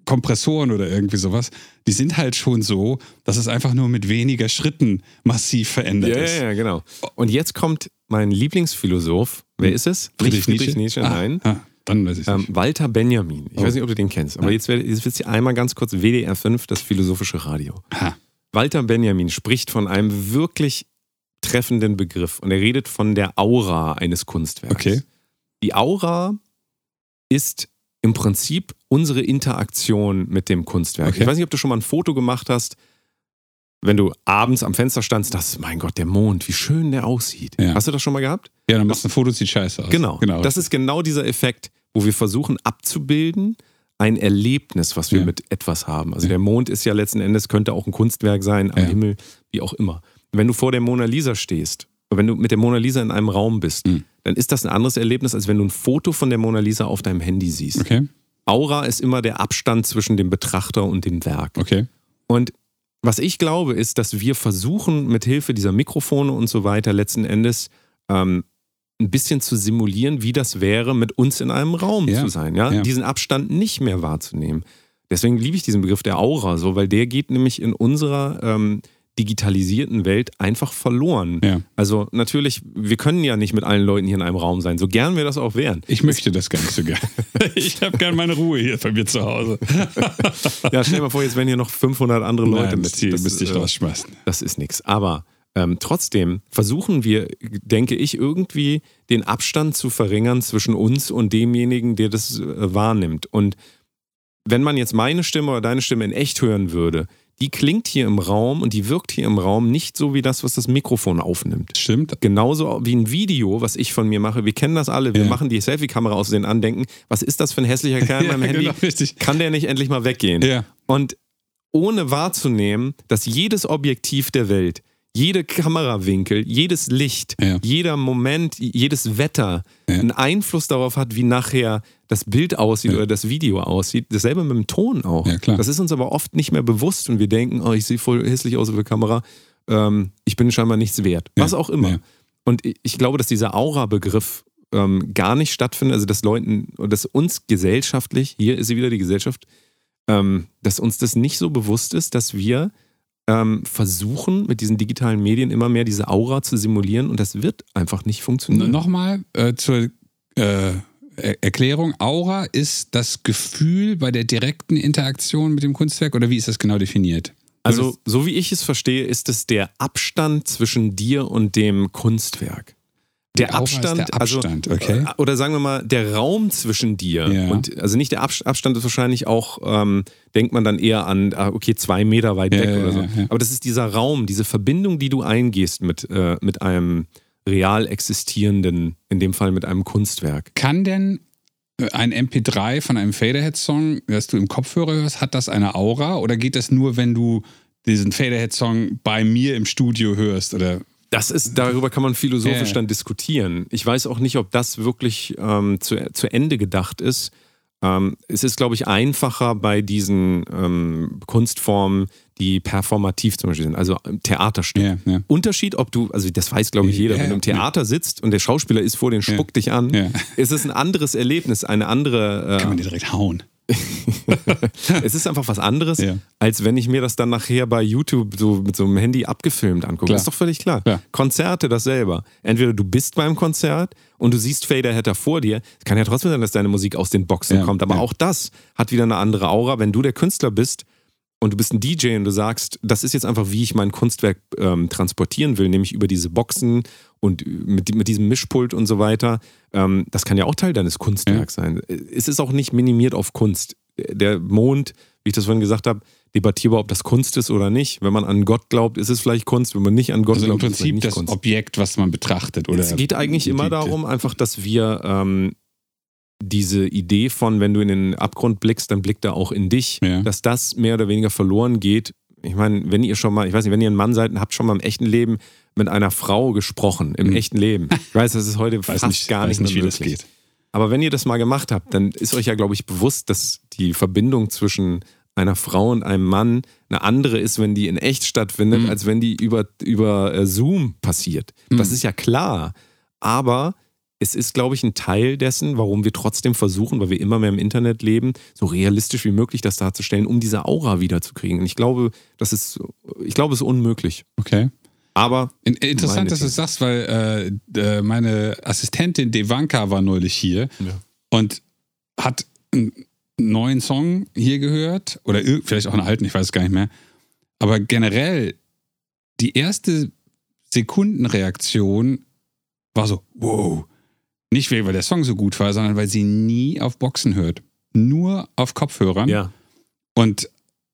Kompressoren oder irgendwie sowas, die sind halt schon so, dass es einfach nur mit weniger Schritten massiv verändert Ja, ist. ja, ja, genau. Und jetzt kommt mein Lieblingsphilosoph. Wer ist es? Nicht Friedrich Nietzsche, Ah, nein. ah, dann weiß ich Ähm. Walter Benjamin. Ich Oh. weiß nicht, ob du den kennst, aber Nein. jetzt, werd- jetzt wisst ihr einmal ganz kurz WDR 5, das philosophische Radio. Ha. Walter Benjamin spricht von einem wirklich treffenden Begriff und er redet von der Aura eines Kunstwerks. Okay. Die Aura ist im Prinzip unsere Interaktion mit dem Kunstwerk. Okay. Ich weiß nicht, ob du schon mal ein Foto gemacht hast, wenn du abends am Fenster standst, das, mein Gott, der Mond, wie schön der aussieht. Ja. Hast du das schon mal gehabt? Ja, dann machst du ein Foto, sieht scheiße aus. Genau. genau. Das ist genau dieser Effekt, wo wir versuchen abzubilden, ein Erlebnis, was wir Ja. mit etwas haben. Also Ja. der Mond ist ja letzten Endes, könnte auch ein Kunstwerk sein, am. Himmel, wie auch immer. Wenn du vor der Mona Lisa stehst, wenn du mit der Mona Lisa in einem Raum bist, Mhm. dann ist das ein anderes Erlebnis, als wenn du ein Foto von der Mona Lisa auf deinem Handy siehst. okay, Aura ist immer der Abstand zwischen dem Betrachter und dem Werk. okay. Und was ich glaube, ist, dass wir versuchen, mit Hilfe dieser Mikrofone und so weiter letzten Endes ähm, ein bisschen zu simulieren, wie das wäre, mit uns in einem Raum Ja. zu sein, ja? Ja. diesen Abstand nicht mehr wahrzunehmen. Deswegen liebe ich diesen Begriff der Aura so, weil der geht nämlich in unserer ähm, digitalisierten Welt einfach verloren. Ja. Also natürlich, wir können ja nicht mit allen Leuten hier in einem Raum sein, so gern wir das auch wären. Ich möchte das gar nicht so gern. ich habe gern meine Ruhe hier bei mir zu Hause. Ja, stell dir mal vor, jetzt wären hier noch 500 andere Leute Nein, mit. Die Das, müsste ich äh, rausschmeißen. Das ist nichts. Aber ähm, trotzdem versuchen wir, denke ich, irgendwie den Abstand zu verringern zwischen uns und demjenigen, der das äh, wahrnimmt. Und wenn man jetzt meine Stimme oder deine Stimme in echt hören würde, die klingt hier im Raum und die wirkt hier im Raum nicht so wie das, was das Mikrofon aufnimmt. Stimmt. Genauso wie ein Video, was ich von mir mache. Wir kennen das alle. Wir Ja. machen die Selfie-Kamera aus den Andenken. Was ist das für ein hässlicher Kerl Ja, beim Handy? genau. Kann der nicht endlich mal weggehen? Ja. Und ohne wahrzunehmen, dass jedes Objektiv der Welt, jede Kamerawinkel, jedes Licht, Ja. jeder Moment, jedes Wetter einen Einfluss darauf hat, wie nachher das Bild aussieht Ja. oder das Video aussieht. Dasselbe mit dem Ton auch. Ja, klar. Das ist uns aber oft nicht mehr bewusst und wir denken, oh, ich sehe voll hässlich aus auf der Kamera, ähm, ich bin scheinbar nichts wert. Ja. Was auch immer. Ja. Und ich- glaube, dass dieser Aura-Begriff ähm, gar nicht stattfindet, also dass Leuten, dass uns gesellschaftlich, hier ist sie wieder die Gesellschaft, ähm, dass uns das nicht so bewusst ist, dass wir ähm, versuchen, mit diesen digitalen Medien immer mehr diese Aura zu simulieren und das wird einfach nicht funktionieren. Nochmal äh, zur äh, Er Erklärung. Aura ist das Gefühl bei der direkten Interaktion mit dem Kunstwerk oder wie ist das genau definiert? Also, so wie ich es verstehe, ist es der Abstand zwischen dir und dem Kunstwerk. Der Abstand, der Abstand, also, okay. äh, oder sagen wir mal, der Raum zwischen dir Ja. und, also nicht der Abs- Abstand ist wahrscheinlich auch, ähm, denkt man dann eher an, ah, okay, zwei Meter weit Ja, weg ja, oder so. Aber das ist dieser Raum, diese Verbindung, die du eingehst mit, äh, mit einem real existierenden, in dem Fall mit einem Kunstwerk. Kann denn äh, ein MP3 von einem Faderhead-Song, das du im Kopfhörer hörst, hat das eine Aura oder geht das nur, wenn du diesen Faderhead-Song bei mir im Studio hörst? Oder Das ist, darüber kann man philosophisch ja. dann diskutieren. Ich weiß auch nicht, ob das wirklich ähm, zu, zu Ende gedacht ist. Ähm, es ist, glaube ich, einfacher bei diesen ähm, Kunstformen, die performativ zum Beispiel sind, also ähm, Theaterstück. Ja, ja. Unterschied, ob du, also das weiß, glaube ich, jeder, wenn du im Theater sitzt und der Schauspieler ist vor dir und spuckt dich an, ist es ein anderes Erlebnis, eine andere. kann man Äh, die direkt hauen? es ist einfach was anderes, Ja. als wenn ich mir das dann nachher bei YouTube so mit so einem Handy abgefilmt angucke. Klar. Ist doch völlig klar. Klar. Konzerte dasselbe. Entweder du bist beim Konzert und du siehst Faderheader vor dir. Es kann ja trotzdem sein, dass deine Musik aus den Boxen Ja, kommt, aber ja. auch das hat wieder eine andere Aura. Wenn du der Künstler bist und du bist ein DJ und du sagst, das ist jetzt einfach, wie ich mein Kunstwerk ähm, transportieren will, nämlich über diese Boxen und mit, mit diesem Mischpult und so weiter. Ähm, das kann ja auch Teil deines Kunstwerks sein. Es ist auch nicht minimiert auf Kunst. Der Mond, wie ich das vorhin gesagt habe, debattierbar, ob das Kunst ist oder nicht. Wenn man an Gott glaubt, ist es vielleicht Kunst. Wenn man nicht an Gott Also im glaubt, ist es nicht das Kunst. Objekt, was man betrachtet. Oder Es geht eigentlich immer darum, einfach, dass wir ähm, diese Idee von, wenn du in den Abgrund blickst, dann blickt er auch in dich, Ja. dass das mehr oder weniger verloren geht. Ich meine, wenn ihr schon mal, ich weiß nicht, wenn ihr ein Mann seid und habt schon mal im echten Leben mit einer Frau gesprochen, im Hm. echten Leben. Ich weiß, das ist heute fast nicht, gar nicht, nicht, wie mehr das möglich. geht. Aber wenn ihr das mal gemacht habt, dann ist euch ja, glaube ich, bewusst, dass die Verbindung zwischen einer Frau und einem Mann eine andere ist, wenn die in echt stattfindet, Mhm. als wenn die über, über äh, Zoom passiert. Das ist ja klar. Aber es ist, glaube ich, ein Teil dessen, warum wir trotzdem versuchen, weil wir immer mehr im Internet leben, so realistisch wie möglich das darzustellen, um diese Aura wiederzukriegen. Und ich glaube, das ist, ich glaube, es ist unmöglich. Okay. Aber In, interessant, dass du es sagst, weil äh, äh, meine Assistentin Devanka war neulich hier Ja. und hat einen neuen Song hier gehört oder vielleicht auch einen alten, ich weiß es gar nicht mehr. Aber generell, die erste Sekundenreaktion war so, wow. Nicht weil der Song so gut war, sondern weil sie nie auf Boxen hört. Nur auf Kopfhörern. ja, Und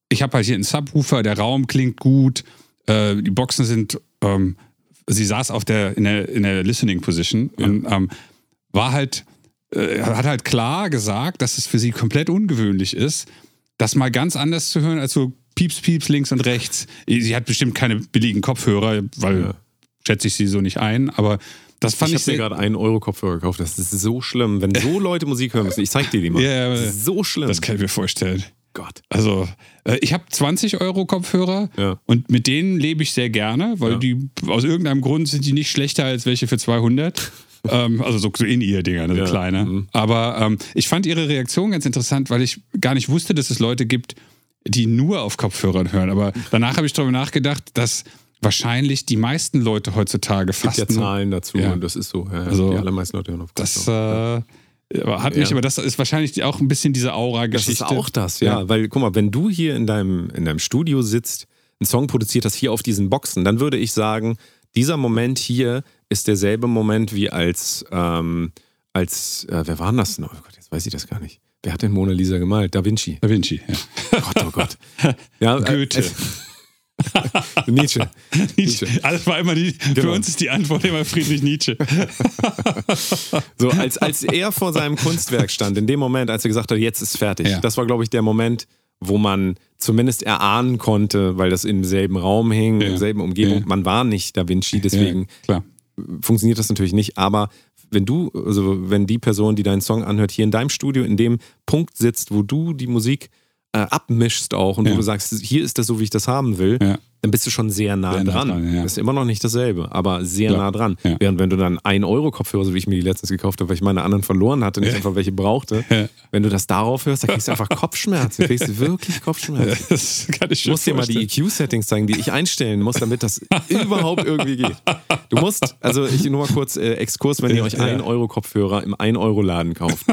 ich habe halt hier einen Subwoofer, der Raum klingt gut, äh, die Boxen sind, ähm, sie saß auf der, in der, in der Listening Position Ja. und ähm, war halt, äh, hat halt klar gesagt, dass es für sie komplett ungewöhnlich ist, das mal ganz anders zu hören als so Pieps, Pieps links und rechts. Sie hat bestimmt keine billigen Kopfhörer, weil Ja. schätze ich sie so nicht ein, aber das fand ich ich, habe mir gerade einen Euro Kopfhörer gekauft. Das ist so schlimm, wenn so Leute Musik hören müssen. Ich zeig dir die mal. Ja, das ist so schlimm. das kann ich mir vorstellen. Gott. Also, äh, ich habe 20 Euro Kopfhörer Ja. und mit denen lebe ich sehr gerne, weil Ja. die aus irgendeinem Grund sind die nicht schlechter als welche für 200. ähm, also so, so In-Ear-Dinger, ne, so Ja. kleine. Mhm. Aber ähm, ich fand ihre Reaktion ganz interessant, weil ich gar nicht wusste, dass es Leute gibt, die nur auf Kopfhörern hören. Aber danach habe ich darüber nachgedacht, dass wahrscheinlich die meisten Leute heutzutage Es gibt ja Zahlen dazu Ja. und das ist so. Ja, Also, die allermeisten Leute hören auf Das Kopfhörer. äh, hat mich, aber das ist wahrscheinlich auch ein bisschen diese Das Aura-Geschichte. ist auch das, ja. Weil, guck mal, wenn du hier in deinem, in deinem Studio sitzt, einen Song produziert hast, hier auf diesen Boxen, dann würde ich sagen, dieser Moment hier ist derselbe Moment wie als, ähm, als äh, wer war denn das denn? Oh Gott, jetzt weiß ich das gar nicht. Wer hat denn Mona Lisa gemalt? Da Vinci. Da Vinci, ja. Gott, oh Gott. Ja, äh, Goethe. Äh, Nietzsche. Nietzsche. Alles war immer die, für Genau. uns ist die Antwort immer Friedrich Nietzsche. So, als, als er vor seinem Kunstwerk stand, in dem Moment, als er gesagt hat, jetzt ist fertig, Ja. das war, glaube ich, der Moment, wo man zumindest erahnen konnte, weil das im selben Raum hing, Ja. in derselben Umgebung. Ja. Man war nicht Da Vinci, deswegen funktioniert das natürlich nicht. Aber wenn du, also wenn die Person, die deinen Song anhört, hier in deinem Studio in dem Punkt sitzt, wo du die Musik äh, abmischst auch und Ja. wo du sagst, hier ist das so, wie ich das haben will, Ja. dann bist du schon sehr nah Sehr nah dran. dran, ja. Ist immer noch nicht dasselbe, aber sehr nah dran. Während wenn du dann 1 Euro Kopfhörer, so wie ich mir die letztens gekauft habe, weil ich meine anderen verloren hatte, nicht einfach welche brauchte, wenn du das darauf hörst, dann kriegst du einfach Kopfschmerzen. Kriegst du wirklich Kopfschmerzen. Das kann ich Ich schon muss dir mal die. EQ-Settings zeigen, die ich einstellen muss, damit das überhaupt irgendwie geht. Du musst, also ich nur mal kurz äh, Exkurs, wenn ihr euch Ja. 1 Euro Kopfhörer im 1 Euro Laden kauft.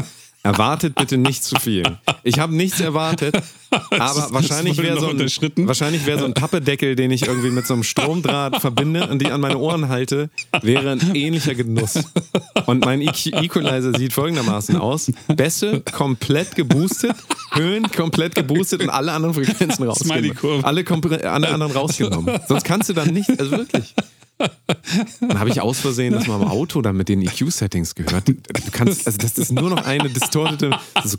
Erwartet bitte nicht zu viel. Ich habe nichts erwartet, aber wahrscheinlich wäre so, ein, wahrscheinlich so ein Pappedeckel, den ich irgendwie mit so einem Stromdraht verbinde und die an meine Ohren halte, wäre ein ähnlicher Genuss. Und mein EQ Equalizer sieht folgendermaßen aus. Bässe komplett geboostet, Höhen komplett geboostet und alle anderen Frequenzen rausgenommen. Alle, alle anderen rausgenommen. Sonst kannst du dann nicht, also wirklich. Dann habe ich aus Versehen das mal im Auto dann mit den EQ-Settings gehört. Du kannst, also das ist nur noch eine distortete, so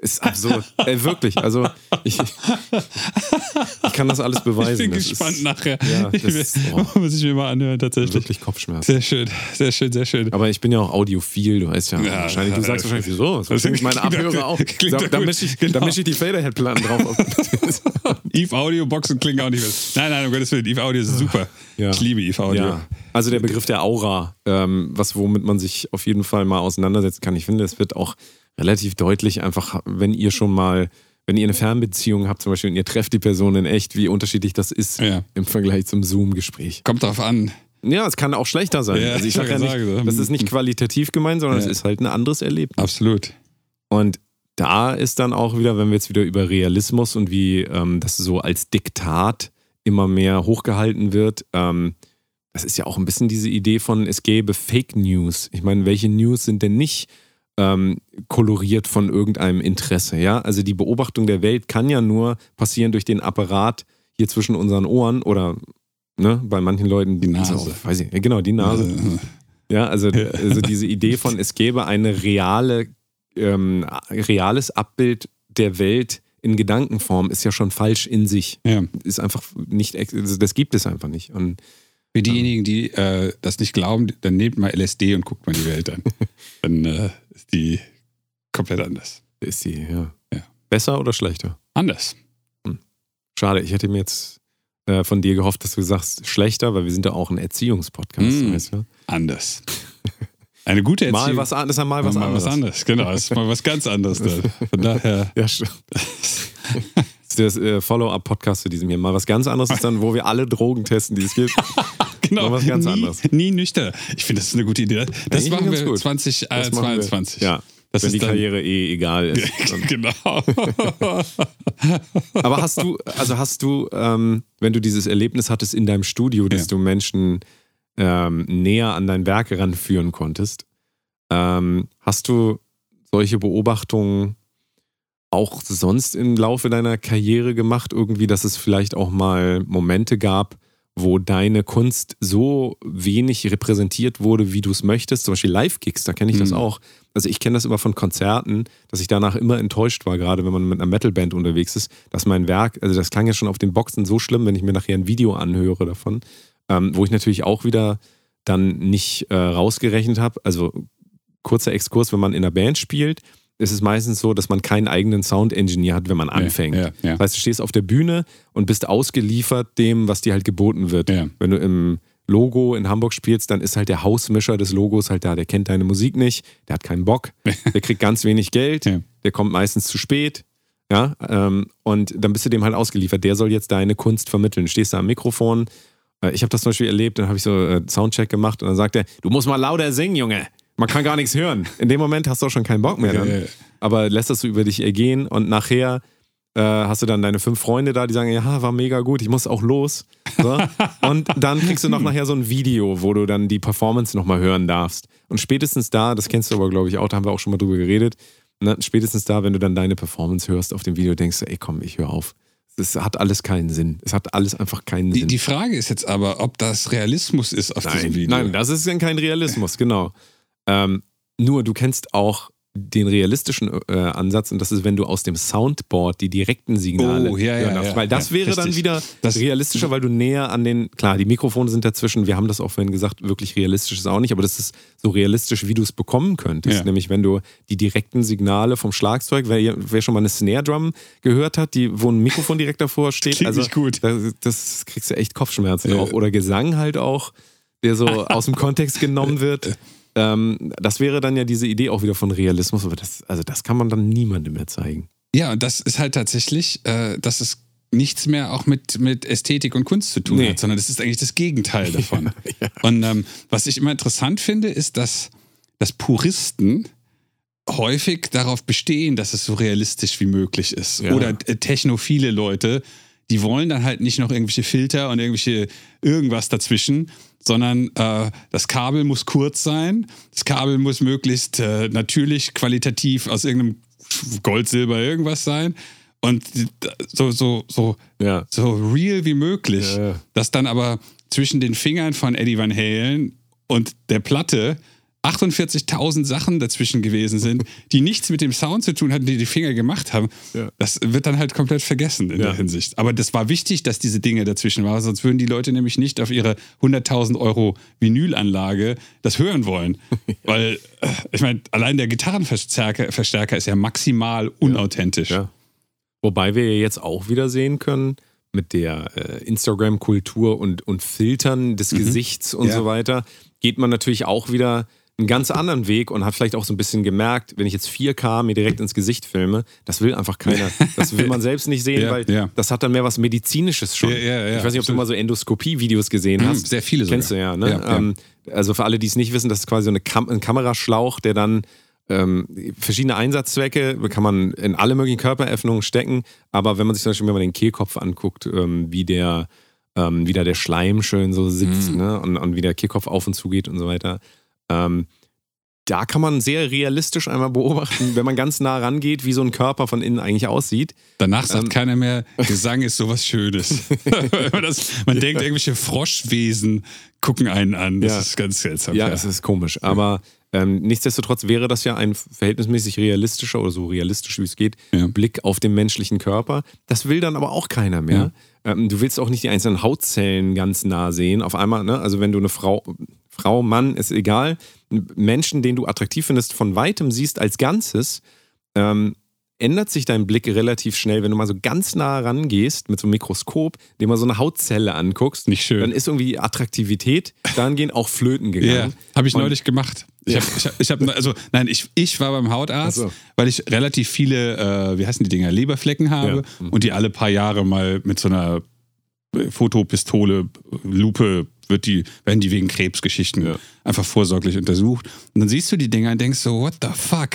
ist absurd. Ey, wirklich, also ich, ich kann das alles beweisen. Ich bin Das gespannt ist, nachher. Ja, ich das will, ist- oh. Muss ich mir mal anhören, tatsächlich. Wirklich Kopfschmerzen. Sehr schön, sehr schön, sehr schön. Aber ich bin ja auch audiophil, du weißt ja, Ja, wahrscheinlich, du ja, sagst das- wahrscheinlich, wieso? Das sind meine Abhörer auch. Da, da mische ich, Genau. da mische ich die Faderhead-Platten drauf. Eve Audio Boxen klingen auch nicht mehr. Nein, nein, um Gottes Willen. Eve Audio ist super. Ich liebe Eve Audio. Also der Begriff der Aura, ähm, was womit man sich auf jeden Fall mal auseinandersetzen kann. Ich finde, es wird auch relativ deutlich einfach, wenn ihr schon mal, wenn ihr eine Fernbeziehung habt zum Beispiel und ihr trefft die Person in echt, wie unterschiedlich das ist Ja. im Vergleich zum Zoom-Gespräch. Kommt drauf an. Ja, es kann auch schlechter sein. Ja, also ich sage ja nicht, sagen, das ist nicht qualitativ gemeint, sondern es ist halt ein anderes Erlebnis. Absolut. Und da ist dann auch wieder, wenn wir jetzt wieder über Realismus und wie ähm, das so als Diktat immer mehr hochgehalten wird, ähm, das ist ja auch ein bisschen diese Idee von, es gäbe Fake News. Ich meine, welche News sind denn nicht ähm, koloriert von irgendeinem Interesse? Ja, also die Beobachtung der Welt kann ja nur passieren durch den Apparat hier zwischen unseren Ohren oder ne, bei manchen Leuten Die Nase. Auch, weiß ich, genau, die Nase. Ja, also, also diese Idee von, es gäbe eine reale, ähm, reales Abbild der Welt in Gedankenform, ist ja schon falsch in sich. Ja. Ist einfach nicht, also das gibt es einfach nicht. Und Für diejenigen, die äh, das nicht glauben, dann nehmt mal LSD und guckt mal die Welt an. dann äh, ist die komplett anders. ist die, ja. Ja. Besser oder schlechter? Anders. Schade, ich hätte mir jetzt äh, von dir gehofft, dass du sagst, schlechter, weil wir sind ja auch ein Erziehungspodcast. Mm. Weißt du? Anderes. Eine gute Erziehung. Mal was anderes, mal was mal anderes. was anderes. Genau, das ist mal was ganz anderes. Dann. Von daher. Ja, stimmt. Das ist der äh, Follow-up-Podcast zu diesem hier. Mal was ganz anderes ist dann, wo wir alle Drogen testen, die es gibt. Genau, was ganz nie, anderes. nie nüchtern. Ich finde, das ist eine gute Idee. Das Eigentlich machen wir gut. 2022. Ja, Das wenn die Karriere eh egal ist. Genau. Aber hast du, also hast du, ähm, wenn du dieses Erlebnis hattest in deinem Studio, dass Ja. du Menschen ähm, näher an dein Werk ranführen konntest, ähm, hast du solche Beobachtungen auch sonst im Laufe deiner Karriere gemacht, irgendwie, dass es vielleicht auch mal Momente gab, wo deine Kunst so wenig repräsentiert wurde, wie du es möchtest, zum Beispiel Live-Gigs, da kenne ich das Mhm. auch. Also ich kenne das immer von Konzerten, dass ich danach immer enttäuscht war, gerade wenn man mit einer Metalband unterwegs ist, dass mein Werk, also das klang ja schon auf den Boxen so schlimm, wenn ich mir nachher ein Video anhöre davon, ähm, wo ich natürlich auch wieder dann nicht äh, rausgerechnet habe. Also kurzer Exkurs, wenn man in einer Band spielt, ist es meistens so, dass man keinen eigenen Sound-Engineer hat, wenn man anfängt. Ja, ja. Das heißt, du stehst auf der Bühne und bist ausgeliefert dem, was dir halt geboten wird. Ja. Wenn du im Logo in Hamburg spielst, dann ist halt der Hausmischer des Logos halt da. Der kennt deine Musik nicht, der hat keinen Bock, der kriegt ganz wenig Geld, Ja. der kommt meistens zu spät. Ja, ähm, und dann bist du dem halt ausgeliefert. Der soll jetzt deine Kunst vermitteln. Du stehst da am Mikrofon. Äh, Ich habe das zum Beispiel erlebt, dann habe ich so äh, Soundcheck gemacht und dann sagt er, du musst mal lauter singen, Junge. Man kann gar nichts hören. In dem Moment hast du auch schon keinen Bock mehr. Dann. Aber lässt das so über dich ergehen und nachher äh, hast du dann deine fünf Freunde da, die sagen, ja, war mega gut, ich muss auch los. So. und dann kriegst du noch nachher so ein Video, wo du dann die Performance nochmal hören darfst. Und spätestens da, das kennst du aber, glaube ich, auch, da haben wir auch schon mal drüber geredet, ne, spätestens da, wenn du dann deine Performance hörst auf dem Video, denkst du, ey komm, ich höre auf. Es hat alles keinen Sinn. Es hat alles einfach keinen Die, Sinn. die Frage ist jetzt aber, ob das Realismus ist auf diesem nein, Video. nein, das ist dann kein Realismus, genau. Ähm, nur du kennst auch den realistischen äh, Ansatz und das ist, wenn du aus dem Soundboard die direkten Signale Oh, ja, ja, hören darfst. ja, weil das wäre dann richtig. wieder Das- realistischer, weil du näher an den, klar, die Mikrofone sind dazwischen, wir haben das auch vorhin gesagt, wirklich realistisch ist auch nicht, aber das ist so realistisch, wie du es bekommen könntest. Nämlich, wenn du die direkten Signale vom Schlagzeug, wer, wer schon mal eine Snare Drum gehört hat, die, wo ein Mikrofon direkt davor steht, Klingt also gut. Das, das kriegst du echt Kopfschmerzen Ja. auch. Oder Gesang halt auch, der so aus dem Kontext genommen wird. Ähm, das wäre dann ja diese Idee auch wieder von Realismus, aber das, also das kann man dann niemandem mehr zeigen. Ja, und das ist halt tatsächlich, äh, dass es nichts mehr auch mit, mit Ästhetik und Kunst zu tun Nee. hat, sondern das ist eigentlich das Gegenteil davon. Und ähm, was ich immer interessant finde, ist, dass, dass Puristen häufig darauf bestehen, dass es so realistisch wie möglich ist. Ja. Oder äh, technophile Leute, die wollen dann halt nicht noch irgendwelche Filter und irgendwelche irgendwas dazwischen, sondern äh, das Kabel muss kurz sein, das Kabel muss möglichst äh, natürlich, qualitativ aus irgendeinem Gold, Silber, irgendwas sein. Und die- so, so, so, Ja. so real wie möglich. Ja, ja. Dass dann aber zwischen den Fingern von Eddie Van Halen und der Platte 48.000 Sachen dazwischen gewesen sind, die nichts mit dem Sound zu tun hatten, die die Finger gemacht haben. Ja. Das wird dann halt komplett vergessen in Ja. der Hinsicht. Aber das war wichtig, dass diese Dinge dazwischen waren, sonst würden die Leute nämlich nicht auf ihre 100.000 Euro Vinylanlage das hören wollen. Weil, äh, ich meine, allein der Gitarrenverstärker Verstärker ist ja maximal unauthentisch. Ja. Wobei wir ja jetzt auch wieder sehen können, mit der äh, Instagram-Kultur und, und Filtern des Gesichts und Mhm. Ja. so weiter, geht man natürlich auch wieder einen ganz anderen Weg und hat vielleicht auch so ein bisschen gemerkt, wenn ich jetzt 4K mir direkt ins Gesicht filme, das will einfach keiner. Das will man selbst nicht sehen, Ja, weil ja. das hat dann mehr was Medizinisches schon. Ja, ich weiß nicht, ob du mal so Endoskopie-Videos gesehen Mhm, hast. sehr viele sogar. Kennst du ja, ne? Ähm, also für alle, die es nicht wissen, das ist quasi so eine Kam ein Kameraschlauch, der dann ähm, verschiedene Einsatzzwecke kann man in alle möglichen Körperöffnungen stecken, aber wenn man sich zum Beispiel mal den Kehlkopf anguckt, ähm, wie der ähm, wie da der Schleim schön so sitzt Mhm. ne? und, und wie der Kehlkopf auf und zu geht und so weiter. Ähm, da kann man sehr realistisch einmal beobachten, wenn man ganz nah rangeht, wie so ein Körper von innen eigentlich aussieht. Danach sagt Ähm. keiner mehr, Gesang ist sowas Schönes. das, man denkt, irgendwelche Froschwesen gucken einen an. Das Ja. ist ganz seltsam. Ja, es ist komisch. Aber ähm, nichtsdestotrotz wäre das ja ein verhältnismäßig realistischer oder so realistisch wie es geht Ja. Blick auf den menschlichen Körper. Das will dann aber auch keiner mehr. Ähm, du willst auch nicht die einzelnen Hautzellen ganz nah sehen. Auf einmal, ne? also wenn du eine Frau, Frau, Mann, ist egal, Menschen, den du attraktiv findest, von weitem siehst als Ganzes, ähm, ändert sich dein Blick relativ schnell, wenn du mal so ganz nah rangehst mit so einem Mikroskop, dir mal so eine Hautzelle anguckst. Nicht schön. Dann ist irgendwie die Attraktivität dahingehend auch flöten Ja, gegangen. habe ich Und- neulich gemacht. Ich habe, ich hab, ich hab, also nein, ich, ich war beim Hautarzt, so. weil ich relativ viele, äh, wie heißen die Dinger, Leberflecken habe Ja. Mhm. und die alle paar Jahre mal mit so einer Fotopistole, Lupe wird die, werden die wegen Krebsgeschichten Ja. einfach vorsorglich untersucht. Und dann siehst du die Dinger und denkst so, what the fuck?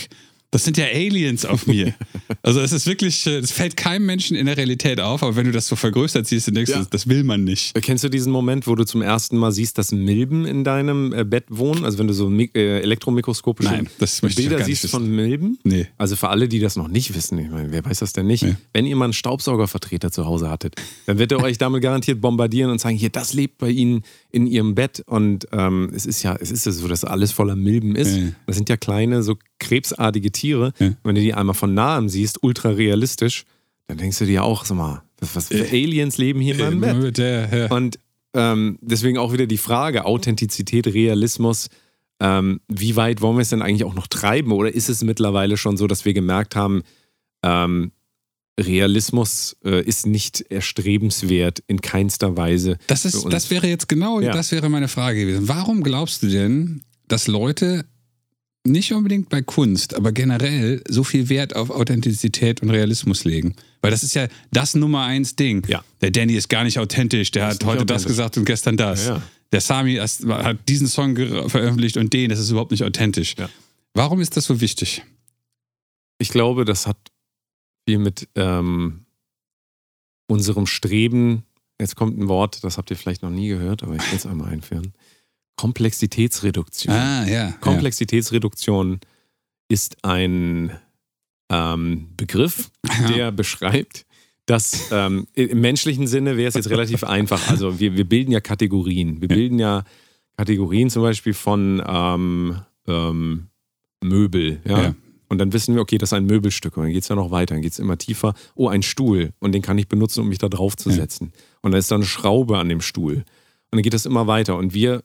Das sind ja Aliens auf mir. also es ist wirklich, äh, es fällt keinem Menschen in der Realität auf, aber wenn du das so vergrößert siehst, dann denkst Ja. du, das will man nicht. Kennst du diesen Moment, wo du zum ersten Mal siehst, dass Milben in deinem äh, Bett wohnen? Also wenn du so Mi äh, elektromikroskopische Nein, das möchte ich Bilder siehst wissen. von Milben? Nee. Also für alle, die das noch nicht wissen, ich meine, wer weiß das denn nicht? Ja. Wenn ihr mal einen Staubsaugervertreter zu Hause hattet, dann wird er euch damit garantiert bombardieren und sagen, hier, das lebt bei Ihnen in Ihrem Bett. Und ähm, es ist ja, es ist ja so, dass alles voller Milben ist. Ja. Das sind ja kleine, so krebsartige Tiere. Ja. Wenn du die einmal von nahem siehst, ultra realistisch, dann denkst du dir auch, sag mal, was, was für Aliens leben hier in meinem Bett? Mit der, ja. Und ähm, deswegen auch wieder die Frage, Authentizität, Realismus, ähm, wie weit wollen wir es denn eigentlich auch noch treiben? Oder ist es mittlerweile schon so, dass wir gemerkt haben, ähm, Realismus äh, ist nicht erstrebenswert in keinster Weise. Das, ist, das wäre jetzt genau, Ja. das wäre meine Frage gewesen. Warum glaubst du denn, dass Leute nicht unbedingt bei Kunst, aber generell so viel Wert auf Authentizität und Realismus legen? Weil das ist ja das Nummer eins Ding. Ja. Der Danny ist gar nicht authentisch, der hat heute das gesagt und gestern das. Ja, ja. Der Sami hat diesen Song veröffentlicht und den, das ist überhaupt nicht authentisch. Warum ist das so wichtig? Ich glaube, das hat viel mit ähm, unserem Streben, jetzt kommt ein Wort, das habt ihr vielleicht noch nie gehört, aber ich will es einmal einführen. Komplexitätsreduktion. Ah, ja. Komplexitätsreduktion ist ein ähm, Begriff, der beschreibt, dass ähm, im menschlichen Sinne wäre es jetzt relativ einfach. Also wir, wir bilden ja Kategorien. Wir bilden ja Kategorien zum Beispiel von ähm, ähm, Möbel. Ja? Ja. Und dann wissen wir, okay, das ist ein Möbelstück. Und dann geht es ja noch weiter, dann geht es immer tiefer. Oh, ein Stuhl. Und den kann ich benutzen, um mich da drauf zu Ja. setzen. Und dann ist da eine Schraube an dem Stuhl. Und dann geht das immer weiter. Und wir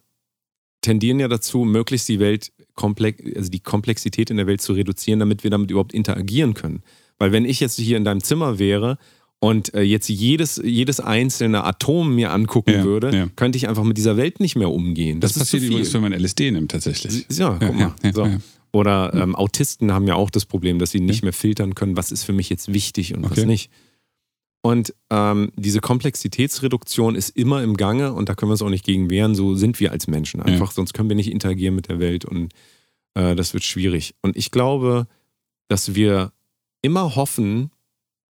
tendieren ja dazu, möglichst die Welt komplex, also die Komplexität in der Welt zu reduzieren, damit wir damit überhaupt interagieren können. Weil wenn ich jetzt hier in deinem Zimmer wäre und äh, jetzt jedes, jedes einzelne Atom mir angucken Ja, würde, ja. könnte ich einfach mit dieser Welt nicht mehr umgehen. Das, Das, ist passiert übrigens, wenn man LSD nimmt, tatsächlich. Ja, guck Ja, mal. ja, so. Oder ähm, Autisten haben ja auch das Problem, dass sie nicht mehr filtern können, was ist für mich jetzt wichtig und was Okay. nicht. Und ähm, diese Komplexitätsreduktion ist immer im Gange und da können wir uns auch nicht gegen wehren. So sind wir als Menschen einfach, sonst können wir nicht interagieren mit der Welt und äh, das wird schwierig. Und ich glaube, dass wir immer hoffen,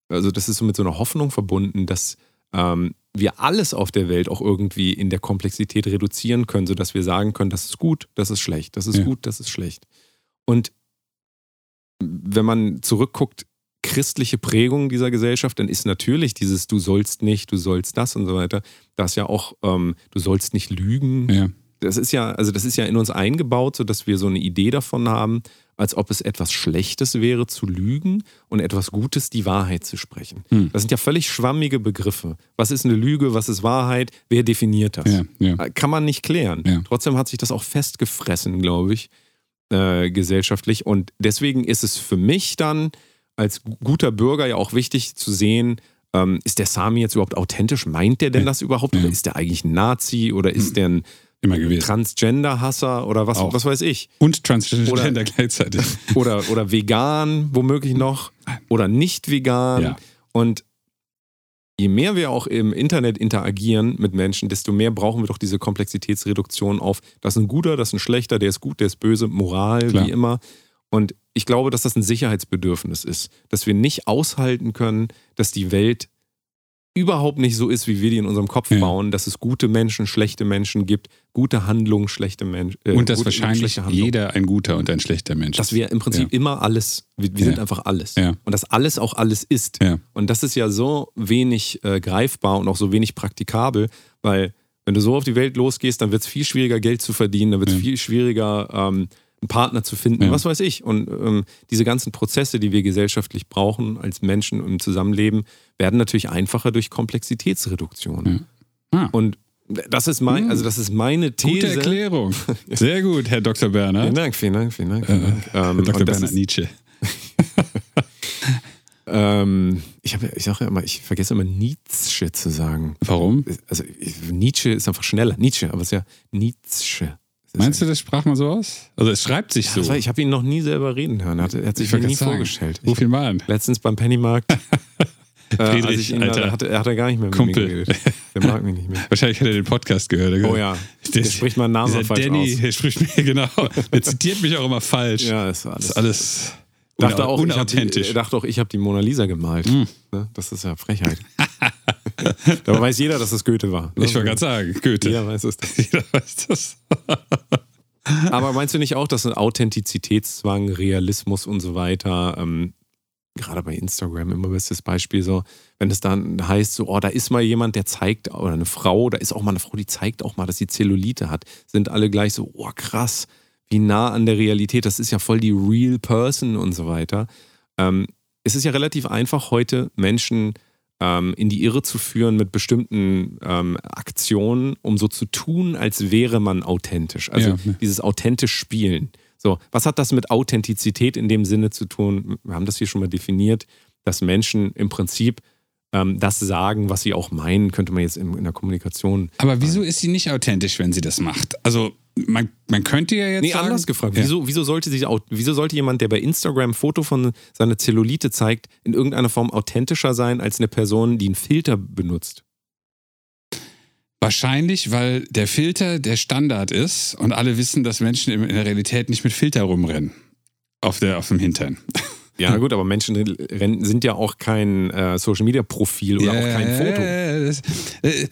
also das ist so mit so einer Hoffnung verbunden, dass ähm, wir alles auf der Welt auch irgendwie in der Komplexität reduzieren können, sodass wir sagen können, das ist gut, das ist schlecht, das ist Ja. gut, das ist schlecht. Und wenn man zurückguckt, christliche Prägung dieser Gesellschaft, dann ist natürlich dieses Du sollst nicht, du sollst das und so weiter, das ja auch, ähm, du sollst nicht lügen. Ja. Das ist ja, also das ist ja in uns eingebaut, sodass wir so eine Idee davon haben, als ob es etwas Schlechtes wäre, zu lügen und etwas Gutes, die Wahrheit zu sprechen. Hm. Das sind ja völlig schwammige Begriffe. Was ist eine Lüge, was ist Wahrheit, wer definiert das? Ja, ja. Kann man nicht klären. Ja. Trotzdem hat sich das auch festgefressen, glaube ich, äh, gesellschaftlich. Und deswegen ist es für mich dann als gu- guter Bürger ja auch wichtig zu sehen, ähm, ist der Sami jetzt überhaupt authentisch? Meint der denn Ja. das überhaupt? Ja. Oder ist der eigentlich ein Nazi? Oder ist der ein Immer gewesen. Transgender-Hasser? Oder was, Auch. was weiß ich? Und Transgender Oder- gleichzeitig. Oder, oder vegan, womöglich noch? Oder nicht vegan? Ja. Und je mehr wir auch im Internet interagieren mit Menschen, desto mehr brauchen wir doch diese Komplexitätsreduktion auf, das ist ein guter, das ist ein schlechter, der ist gut, der ist böse, Moral, Klar. wie immer. Und ich glaube, dass das ein Sicherheitsbedürfnis ist, dass wir nicht aushalten können, dass die Welt überhaupt nicht so ist, wie wir die in unserem Kopf Ja. bauen, dass es gute Menschen, schlechte Menschen gibt, gute Handlungen, schlechte Menschen. Äh, Und dass gute- wahrscheinlich jeder ein guter und ein schlechter Mensch dass ist. wir im Prinzip immer alles, wir, wir Ja. sind einfach alles. Ja. Und dass alles auch alles ist. Ja. Und das ist ja so wenig äh, greifbar und auch so wenig praktikabel, weil wenn du so auf die Welt losgehst, dann wird es viel schwieriger, Geld zu verdienen, dann wird es Ja. viel schwieriger, ähm, einen Partner zu finden, Ja. was weiß ich. Und ähm, diese ganzen Prozesse, die wir gesellschaftlich brauchen als Menschen im Zusammenleben, werden natürlich einfacher durch Komplexitätsreduktion. Ah. Und das ist mein, also das ist meine These. Gute Erklärung. Sehr gut, Herr Dr. Berner. Vielen Dank, vielen Dank, vielen Dank. Vielen Dank. Ähm, Dr. Bernhard Nietzsche. Ähm, ich, habe, ich sage ja immer, ich vergesse immer Nietzsche zu sagen. Warum? Also Nietzsche ist einfach schneller. Nietzsche, aber es ist ja Nietzsche. Meinst du, das sprach mal so aus? Also es schreibt sich Ja, so. das war, ich habe ihn noch nie selber reden hören. Er hat, er hat sich Ich nie sagen. vorgestellt. Ruf ihn mal an. Letztens beim Pennymarkt. äh, Friedrich, ich ihn, Alter. hatte, er hat er gar nicht mehr mit Kumpel. mir geredet. Der mag mich nicht mehr. Wahrscheinlich hat er den Podcast gehört. Er hat Oh ja, der spricht meinen Namen falsch Danny, aus. der spricht mir genau. Der zitiert mich auch immer falsch. Ja, ist Das alles. ist alles dachte auch, ich hab die, unauthentisch. er dachte auch, ich habe die Mona Lisa gemalt. Ne? Das ist ja Frechheit. da weiß jeder, dass es Goethe war. ne? ich wollte gerade sagen, Goethe. Jeder weiß es. Jeder weiß das. Aber meinst du nicht auch, dass ein Authentizitätszwang, Realismus und so weiter, ähm, gerade bei Instagram immer bestes Beispiel so, wenn es dann heißt, so, oh, da ist mal jemand, der zeigt, oder eine Frau, da ist auch mal eine Frau, die zeigt auch mal, dass sie Zellulite hat, sind alle gleich so, oh krass, wie nah an der Realität, das ist ja voll die real person und so weiter. Ähm, es ist ja relativ einfach, heute Menschen ähm, in die Irre zu führen mit bestimmten ähm, Aktionen, um so zu tun, als wäre man authentisch. Also Ja. dieses authentisch Spielen. So, was hat das mit Authentizität in dem Sinne zu tun? Wir haben das hier schon mal definiert, dass Menschen im Prinzip ähm, das sagen, was sie auch meinen, könnte man jetzt in, in der Kommunikation. Aber wieso ist sie nicht authentisch, wenn sie das macht? Also man, man könnte ja jetzt Nee, sagen, anders gefragt. Ja. Wieso, wieso, sollte sich, wieso sollte jemand, der bei Instagram ein Foto von seiner Zellulite zeigt, in irgendeiner Form authentischer sein als eine Person, die einen Filter benutzt? Wahrscheinlich, weil der Filter der Standard ist und alle wissen, dass Menschen in der Realität nicht mit Filter rumrennen. Auf, der, auf dem Hintern. Ja, gut, aber Menschen sind ja auch kein äh, Social-Media-Profil oder auch kein Foto. ja, das, äh,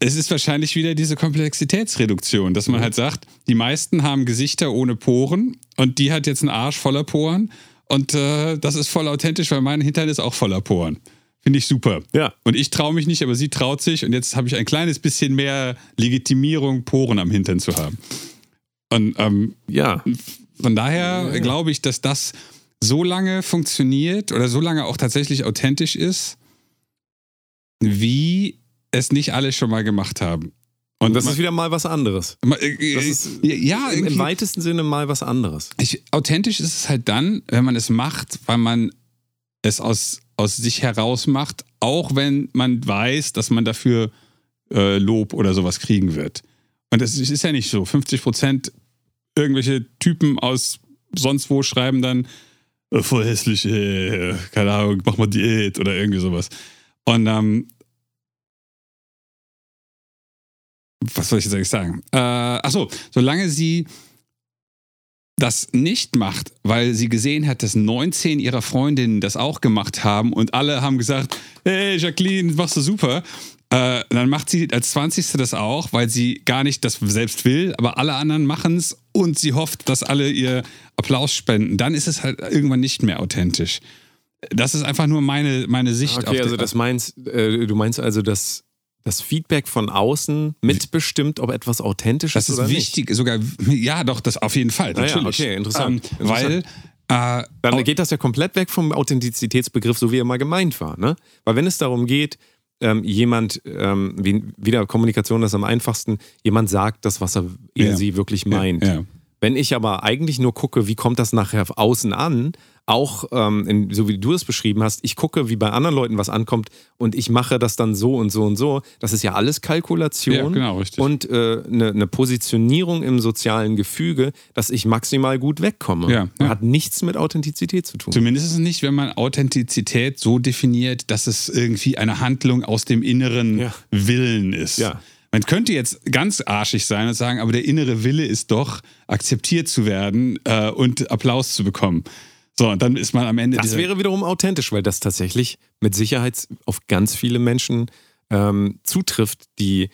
es ist wahrscheinlich wieder diese Komplexitätsreduktion, dass man halt sagt, die meisten haben Gesichter ohne Poren und die hat jetzt einen Arsch voller Poren Und äh, das ist voll authentisch, weil mein Hintern ist auch voller Poren. Finde ich super. Ja. Und ich traue mich nicht, aber sie traut sich. Und jetzt habe ich ein kleines bisschen mehr Legitimierung, Poren am Hintern zu haben. Und ähm, Ja. von daher glaube ich, dass das so lange funktioniert oder so lange auch tatsächlich authentisch ist, wie es nicht alle schon mal gemacht haben. Und das man- ist wieder mal was anderes. man- äh, ist ja, Im, Im weitesten Sinne mal was anderes. ich, authentisch ist es halt dann, wenn man es macht, weil man es aus, aus sich heraus macht, auch wenn man weiß, dass man dafür äh, Lob oder sowas kriegen wird. Und es ist ja nicht so. 50 Prozent irgendwelche Typen aus sonst wo schreiben dann, äh, voll hässlich, äh, keine Ahnung, mach mal Diät oder irgendwie sowas. Und ähm, was soll ich jetzt eigentlich sagen? Äh, achso, solange sie das nicht macht, weil sie gesehen hat, dass 19 ihrer Freundinnen das auch gemacht haben und alle haben gesagt, hey Jacqueline, machst du super. Äh, dann macht sie als 20. das auch, weil sie gar nicht das selbst will, aber alle anderen machen es und sie hofft, dass alle ihr Applaus spenden. Dann ist es halt irgendwann nicht mehr authentisch. Das ist einfach nur meine, meine Sicht auf Okay, also das meinst, äh, du meinst also, dass das Feedback von außen mitbestimmt, ob etwas authentisch Das ist ist oder wichtig, sogar, ja, doch, das auf jeden Fall, Ah ja, natürlich. okay, interessant, Ähm, Weil, äh, nicht. Dann geht das ja komplett weg vom Authentizitätsbegriff, so wie er mal gemeint war. Ne? Weil wenn es darum geht, ähm, jemand, ähm, wie, wieder Kommunikation ist am einfachsten, jemand sagt das, was er, er Ja. sie wirklich meint. ja. Wenn ich aber eigentlich nur gucke, wie kommt das nachher außen an, auch ähm, in, so wie du es beschrieben hast, ich gucke, wie bei anderen Leuten was ankommt und ich mache das dann so und so und so, das ist ja alles Kalkulation Ja, genau, und äh, eine, eine Positionierung im sozialen Gefüge, dass ich maximal gut wegkomme. Ja, ja. Hat nichts mit Authentizität zu tun. Zumindest ist es nicht, wenn man Authentizität so definiert, dass es irgendwie eine Handlung aus dem inneren Ja. Willen ist. Ja. Man könnte jetzt ganz arschig sein und sagen, aber der innere Wille ist doch, akzeptiert zu werden äh, und Applaus zu bekommen. So, und dann ist man am Ende Das wäre wiederum authentisch, weil das tatsächlich mit Sicherheit auf ganz viele Menschen ähm, zutrifft, die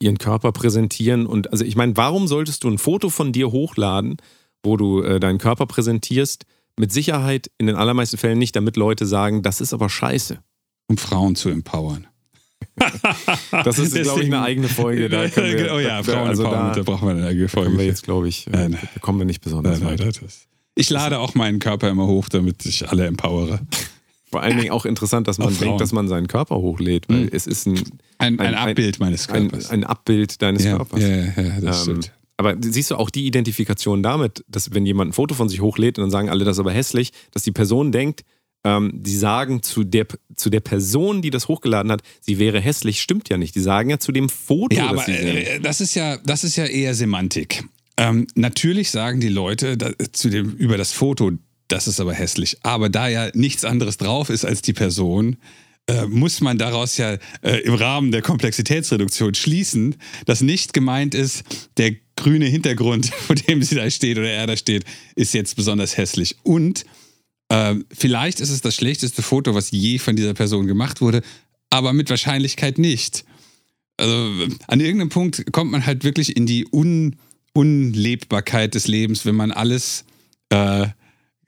ihren Körper präsentieren. Und also ich meine, warum solltest du ein Foto von dir hochladen, wo du äh, deinen Körper präsentierst? Mit Sicherheit in den allermeisten Fällen nicht, damit Leute sagen, das ist aber scheiße. um Frauen zu empowern. Das ist, glaube ich, eine eigene Folge. Da wir, oh ja, da, Frauen also da da brauchen wir eine eigene Folge. kommen wir jetzt, glaube ich, äh, da kommen wir nicht besonders Nein, nein, weit. das- Ich lade auch meinen Körper immer hoch, damit ich alle empowere. Vor allen Dingen auch interessant, dass man Frauen. denkt, dass man seinen Körper hochlädt, weil Mhm. es ist ein, Ein, ein, Ein- Abbild meines ein, Körpers. ein Abbild deines ja, Körpers. ja, ja, das Ähm, stimmt. aber siehst du auch die Identifikation damit, dass wenn jemand ein Foto von sich hochlädt und dann sagen alle, das ist aber hässlich, dass die Person denkt, ähm, die sagen zu der, zu der Person, die das hochgeladen hat, sie wäre hässlich, stimmt ja nicht. Die sagen ja zu dem Foto, Ja, das aber sie sehen. äh, das ist ja, das ist ja eher Semantik. Ähm, natürlich sagen die Leute da, zu dem, über das Foto, das ist aber hässlich. Aber da ja nichts anderes drauf ist als die Person, äh, muss man daraus ja äh, im Rahmen der Komplexitätsreduktion schließen, dass nicht gemeint ist, der grüne Hintergrund, vor dem sie da steht oder er da steht, ist jetzt besonders hässlich. Und äh, vielleicht ist es das schlechteste Foto, was je von dieser Person gemacht wurde, aber mit Wahrscheinlichkeit nicht. Also an irgendeinem Punkt kommt man halt wirklich in die Un Unlebbarkeit des Lebens, wenn man alles äh,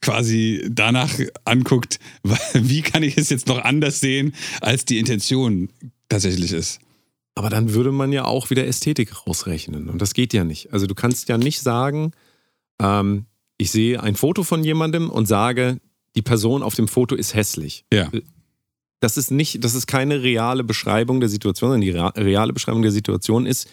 quasi danach anguckt, wie kann ich es jetzt noch anders sehen, als die Intention tatsächlich ist. Aber dann würde man ja auch wieder Ästhetik rausrechnen. Und das geht ja nicht. Also du kannst ja nicht sagen, ähm, ich sehe ein Foto von jemandem und sage, die Person auf dem Foto ist hässlich. Ja. Das ist nicht, das ist keine reale Beschreibung der Situation, sondern die rea- reale Beschreibung der Situation ist,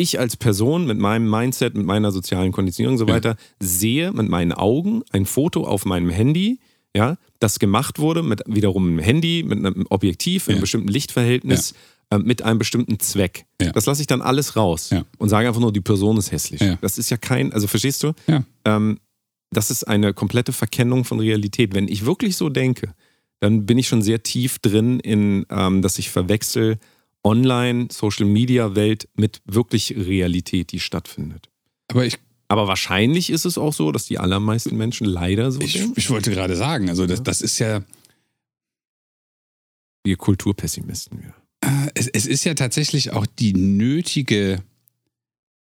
ich als Person mit meinem Mindset, mit meiner sozialen Konditionierung und so Ja. weiter, sehe mit meinen Augen ein Foto auf meinem Handy, ja, das gemacht wurde mit wiederum einem Handy, mit einem Objektiv, in einem Ja. bestimmten Lichtverhältnis, äh, mit einem bestimmten Zweck. Ja. Das lasse ich dann alles raus Ja. und sage einfach nur, die Person ist hässlich. Ja. Das ist ja kein, also verstehst du? Ja. Ähm, das ist eine komplette Verkennung von Realität. Wenn ich wirklich so denke, dann bin ich schon sehr tief drin in, ähm, dass ich verwechsel Online, Social Media Welt mit wirklich Realität, die stattfindet. Aber ich, Aber wahrscheinlich ist es auch so, dass die allermeisten Menschen leider so ich, denken. ich wollte gerade sagen, also das, das ist ja, Wir Kulturpessimisten wieder. äh, es, es ist ja tatsächlich auch die nötige,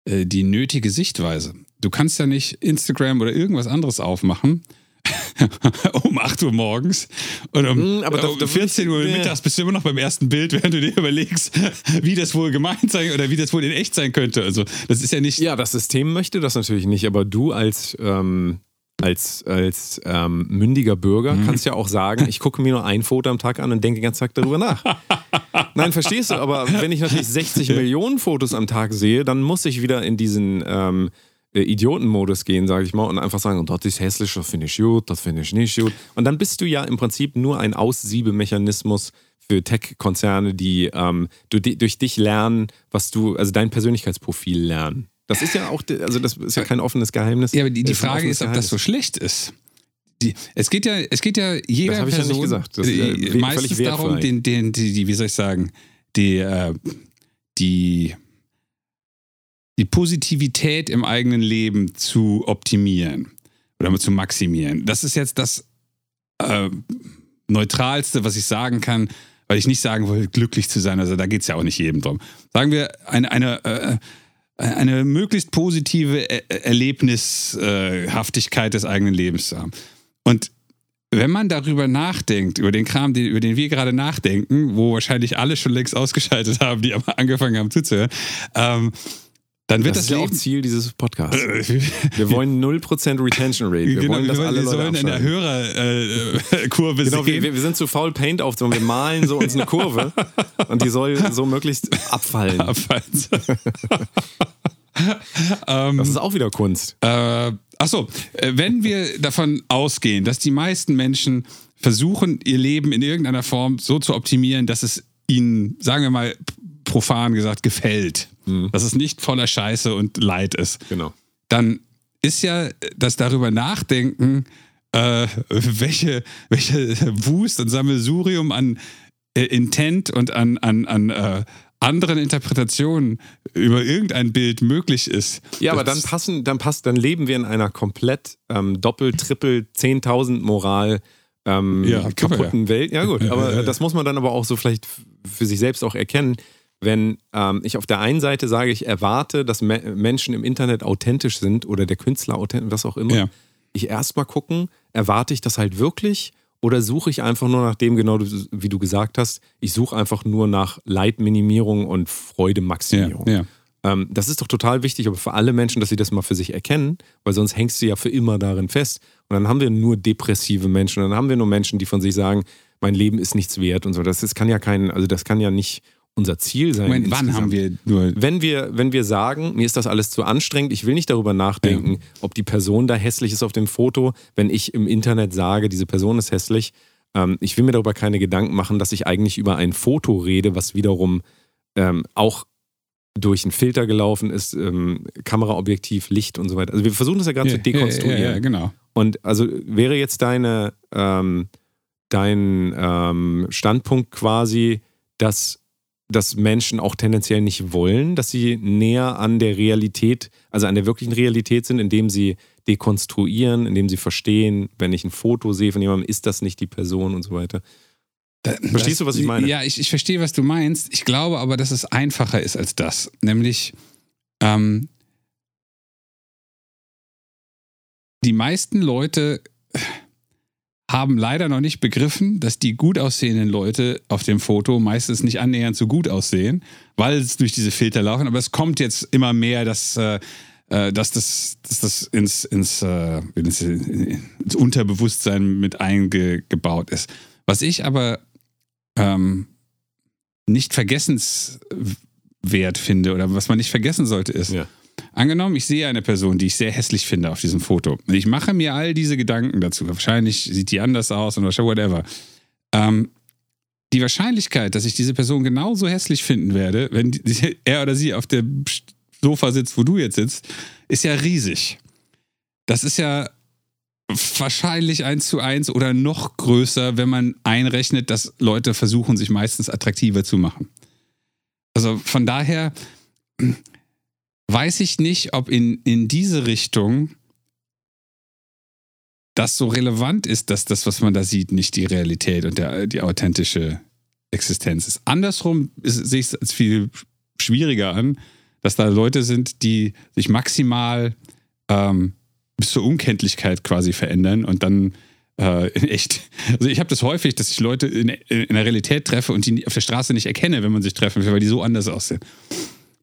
äh, die nötige Sichtweise. Du kannst ja nicht Instagram oder irgendwas anderes aufmachen um 8 Uhr morgens und um, Mm, aber da- um da- 14 Uhr mittags bist du immer noch beim ersten Bild, während du dir überlegst, wie das wohl gemeint sein oder wie das wohl in echt sein könnte. Also das ist ja nicht. Ja, das System möchte das natürlich nicht, aber du als, ähm, als, als ähm, mündiger Bürger Mhm. kannst ja auch sagen, ich gucke mir nur ein Foto am Tag an und denke den ganzen Tag darüber nach. Nein, verstehst du, aber wenn ich natürlich 60 Millionen Fotos am Tag sehe, dann muss ich wieder in diesen ähm, äh, Idiotenmodus gehen, sage ich mal, und einfach sagen, das ist hässlich, das finde ich gut, das finde ich nicht gut. Und dann bist du ja im Prinzip nur ein Aussiebemechanismus für Tech-Konzerne, die ähm, durch dich lernen, was du, also dein Persönlichkeitsprofil lernen. Das ist ja auch, also das ist ja kein offenes Geheimnis. Ja, aber die, die ist Frage ist, ob das so Geheimnis. schlecht ist. Die, es geht ja, es geht ja jeder Das hab ich ja nicht Person gesagt. Das ist ja äh, we- meistens völlig darum, den, den, die, die, wie soll ich sagen, die, äh, die, die Positivität im eigenen Leben zu optimieren oder zu maximieren. Das ist jetzt das äh, Neutralste, was ich sagen kann, weil ich nicht sagen will, glücklich zu sein. Also da geht es ja auch nicht jedem drum. Sagen wir, eine, eine, äh, eine möglichst positive Er- Erlebnishaftigkeit des eigenen Lebens zu haben. Und wenn man darüber nachdenkt, über den Kram, über den wir gerade nachdenken, wo wahrscheinlich alle schon längst ausgeschaltet haben, die aber angefangen haben zuzuhören, ähm, dann wird Das das, ist ja auch. Ziel dieses Podcasts. Äh, Wir wollen 0% Retention Rate. Wir genau, wollen, dass wir alle wir Leute sollen in der. Hörerkurve Genau, wir, wir sind zu faul, Paint aufzumachen. Wir malen so uns eine Kurve und die soll so möglichst abfallen. Abfalls. Das ist auch wieder Kunst. Äh, achso, äh, wenn wir davon ausgehen, dass die meisten Menschen versuchen, ihr Leben in irgendeiner Form so zu optimieren, dass es ihnen, sagen wir mal, profan gesagt, gefällt, dass es nicht voller Scheiße und Leid ist, Genau. dann ist ja das darüber nachdenken, äh, welche, welche Wust und Sammelsurium an äh, Intent und an, an, an äh, anderen Interpretationen über irgendein Bild möglich ist. Ja, aber dann passen, dann passt, dann leben wir in einer komplett ähm, Doppel, Triple, 10.000 Moral ähm, Ja, kaputten Welt. Ja gut, aber ja, ja. das muss man dann aber auch so vielleicht für sich selbst auch erkennen. Wenn ähm, ich auf der einen Seite sage, ich erwarte, dass Me Menschen im Internet authentisch sind oder der Künstler authentisch, was auch immer, Ja. ich erstmal gucken, erwarte ich das halt wirklich oder suche ich einfach nur nach dem, genau wie du gesagt hast, ich suche einfach nur nach Leidminimierung und Freudemaximierung. Ja, ja. Ähm, das ist doch total wichtig, aber für alle Menschen, dass sie das mal für sich erkennen, weil sonst hängst du ja für immer darin fest. Und dann haben wir nur depressive Menschen, und dann haben wir nur Menschen, die von sich sagen, mein Leben ist nichts wert und so. Das ist, kann ja kein, also das kann ja nicht unser Ziel sein. Moment, wann haben wir nur. Wenn wir, wenn wir sagen, mir ist das alles zu anstrengend, ich will nicht darüber nachdenken, ob die Person da hässlich ist auf dem Foto, wenn ich im Internet sage, diese Person ist hässlich, ähm, ich will mir darüber keine Gedanken machen, dass ich eigentlich über ein Foto rede, was wiederum ähm, auch durch einen Filter gelaufen ist, ähm, Kameraobjektiv, Licht und so weiter. Also wir versuchen das ja gerade Ja, zu dekonstruieren. Ja, ja, ja, genau. Und also wäre jetzt deine, ähm, dein ähm, Standpunkt quasi, dass, dass Menschen auch tendenziell nicht wollen, dass sie näher an der Realität, also an der wirklichen Realität sind, indem sie dekonstruieren, indem sie verstehen, wenn ich ein Foto sehe von jemandem, ist das nicht die Person und so weiter. Verstehst du, was ich meine? Ja, ich, ich verstehe, was du meinst. Ich glaube aber, dass es einfacher ist als das. Nämlich, ähm, die meisten Leute haben leider noch nicht begriffen, dass die gut aussehenden Leute auf dem Foto meistens nicht annähernd so gut aussehen, weil es durch diese Filter laufen. Aber es kommt jetzt immer mehr, dass, äh, äh, dass das, dass das ins, ins, äh, ins, ins Unterbewusstsein mit eingebaut ist. Was ich aber ähm, nicht vergessenswert finde oder was man nicht vergessen sollte, ist, Ja. Angenommen, ich sehe eine Person, die ich sehr hässlich finde auf diesem Foto. Ich mache mir all diese Gedanken dazu. Wahrscheinlich sieht die anders aus und whatever. Ähm, die Wahrscheinlichkeit, dass ich diese Person genauso hässlich finden werde, wenn die, er oder sie auf dem Sofa sitzt, wo du jetzt sitzt, ist ja riesig. Das ist ja wahrscheinlich eins zu eins oder noch größer, wenn man einrechnet, dass Leute versuchen, sich meistens attraktiver zu machen. Also von daher weiß ich nicht, ob in, in diese Richtung das so relevant ist, dass das, was man da sieht, nicht die Realität und der, die authentische Existenz ist. Andersrum sehe ich es als viel schwieriger an, dass da Leute sind, die sich maximal ähm, bis zur Unkenntlichkeit quasi verändern und dann äh, echt. Also ich habe das häufig, dass ich Leute in, in der Realität treffe und die auf der Straße nicht erkenne, wenn man sich treffen will, weil die so anders aussehen.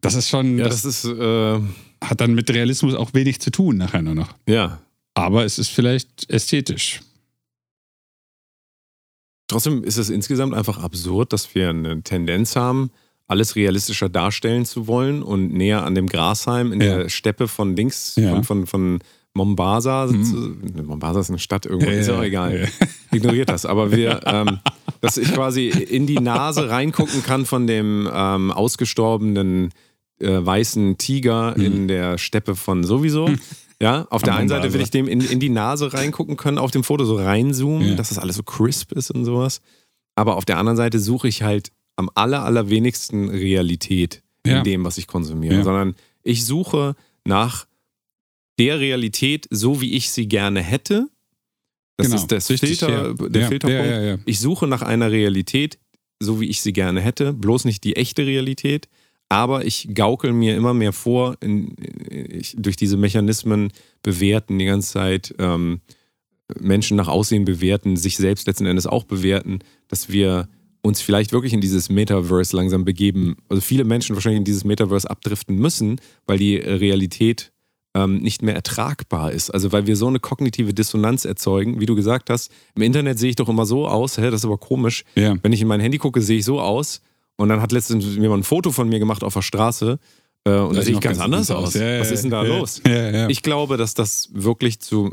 Das ist schon, Ja, das, das ist, äh, hat dann mit Realismus auch wenig zu tun nachher nur noch. ja. Aber es ist vielleicht ästhetisch. Trotzdem ist es insgesamt einfach absurd, dass wir eine Tendenz haben, alles realistischer darstellen zu wollen und näher an dem Grasheim in Ja. der Steppe von links, Ja. von, von, von Mombasa. Mhm. Mombasa ist eine Stadt irgendwo, Ja, ist ja, auch egal. Ignoriert das. Aber wir, ähm, dass ich quasi in die Nase reingucken kann von dem ähm, ausgestorbenen äh, weißen Tiger Mhm. in der Steppe von sowieso. Ja, auf der einen Seite will Mombasa. ich dem in, in die Nase reingucken können, auf dem Foto so reinzoomen, Ja. dass das alles so crisp ist und sowas. Aber auf der anderen Seite suche ich halt am aller, allerwenigsten Realität in Ja. dem, was ich konsumiere, Ja. sondern ich suche nach der Realität, so wie ich sie gerne hätte. Das Genau, ist das richtig, Filter, der Filterpunkt. Ich suche nach einer Realität, so wie ich sie gerne hätte, bloß nicht die echte Realität. Aber ich gaukel mir immer mehr vor, in, ich, durch diese Mechanismen bewerten die ganze Zeit, ähm, Menschen nach Aussehen bewerten, sich selbst letzten Endes auch bewerten, dass wir uns vielleicht wirklich in dieses Metaverse langsam begeben. Also viele Menschen wahrscheinlich in dieses Metaverse abdriften müssen, weil die Realität ähm, nicht mehr ertragbar ist. Also weil wir so eine kognitive Dissonanz erzeugen, wie du gesagt hast. Im Internet sehe ich doch immer so aus, hä, das ist aber komisch. Ja. Wenn ich in mein Handy gucke, sehe ich so aus. Und dann hat letztens jemand ein Foto von mir gemacht auf der Straße. Äh, und da sehe ich noch ganz anders aus. Ja, ja, Was ist denn da ja, los? Ja, ja. Ich glaube, dass das wirklich zu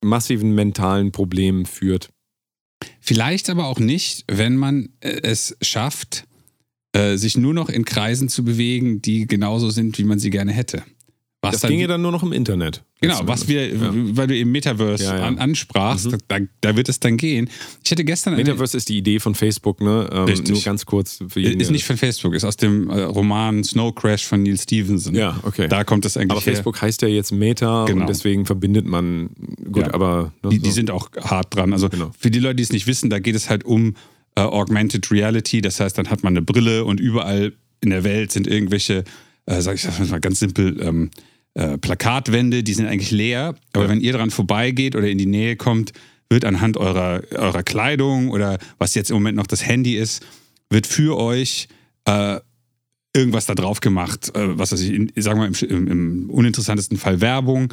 massiven mentalen Problemen führt. Vielleicht aber auch nicht, wenn man äh, es schafft, äh, sich nur noch in Kreisen zu bewegen, die genauso sind, wie man sie gerne hätte. Was Das dann, ginge dann nur noch im Internet. genau, was wir, Ja. weil du eben Metaverse Ja, ja. An, ansprachst, Mhm. da, da wird es dann gehen. Ich hatte gestern Metaverse ist die Idee von Facebook, ne? Ähm, Richtig. nur ganz kurz für jeden. ist nicht von Facebook, ist aus dem äh, Roman Snow Crash von Neil Stevenson. Ja, okay. Da kommt das eigentlich aber her. Facebook heißt ja jetzt Meta Genau. und deswegen verbindet man. Gut, aber. ne, Die, die so. sind auch hart dran. Also Genau. für die Leute, die es nicht wissen, da geht es halt um äh, Augmented Reality. Das heißt, dann hat man eine Brille und überall in der Welt sind irgendwelche, äh, sag ich das mal ganz simpel, ähm, äh, Plakatwände, die sind eigentlich leer. Aber Ja. wenn ihr dran vorbeigeht oder in die Nähe kommt, wird anhand eurer, eurer Kleidung oder was jetzt im Moment noch das Handy ist, wird für euch äh, irgendwas da drauf gemacht. Äh, was weiß ich, sagen wir im, im, im uninteressantesten Fall Werbung,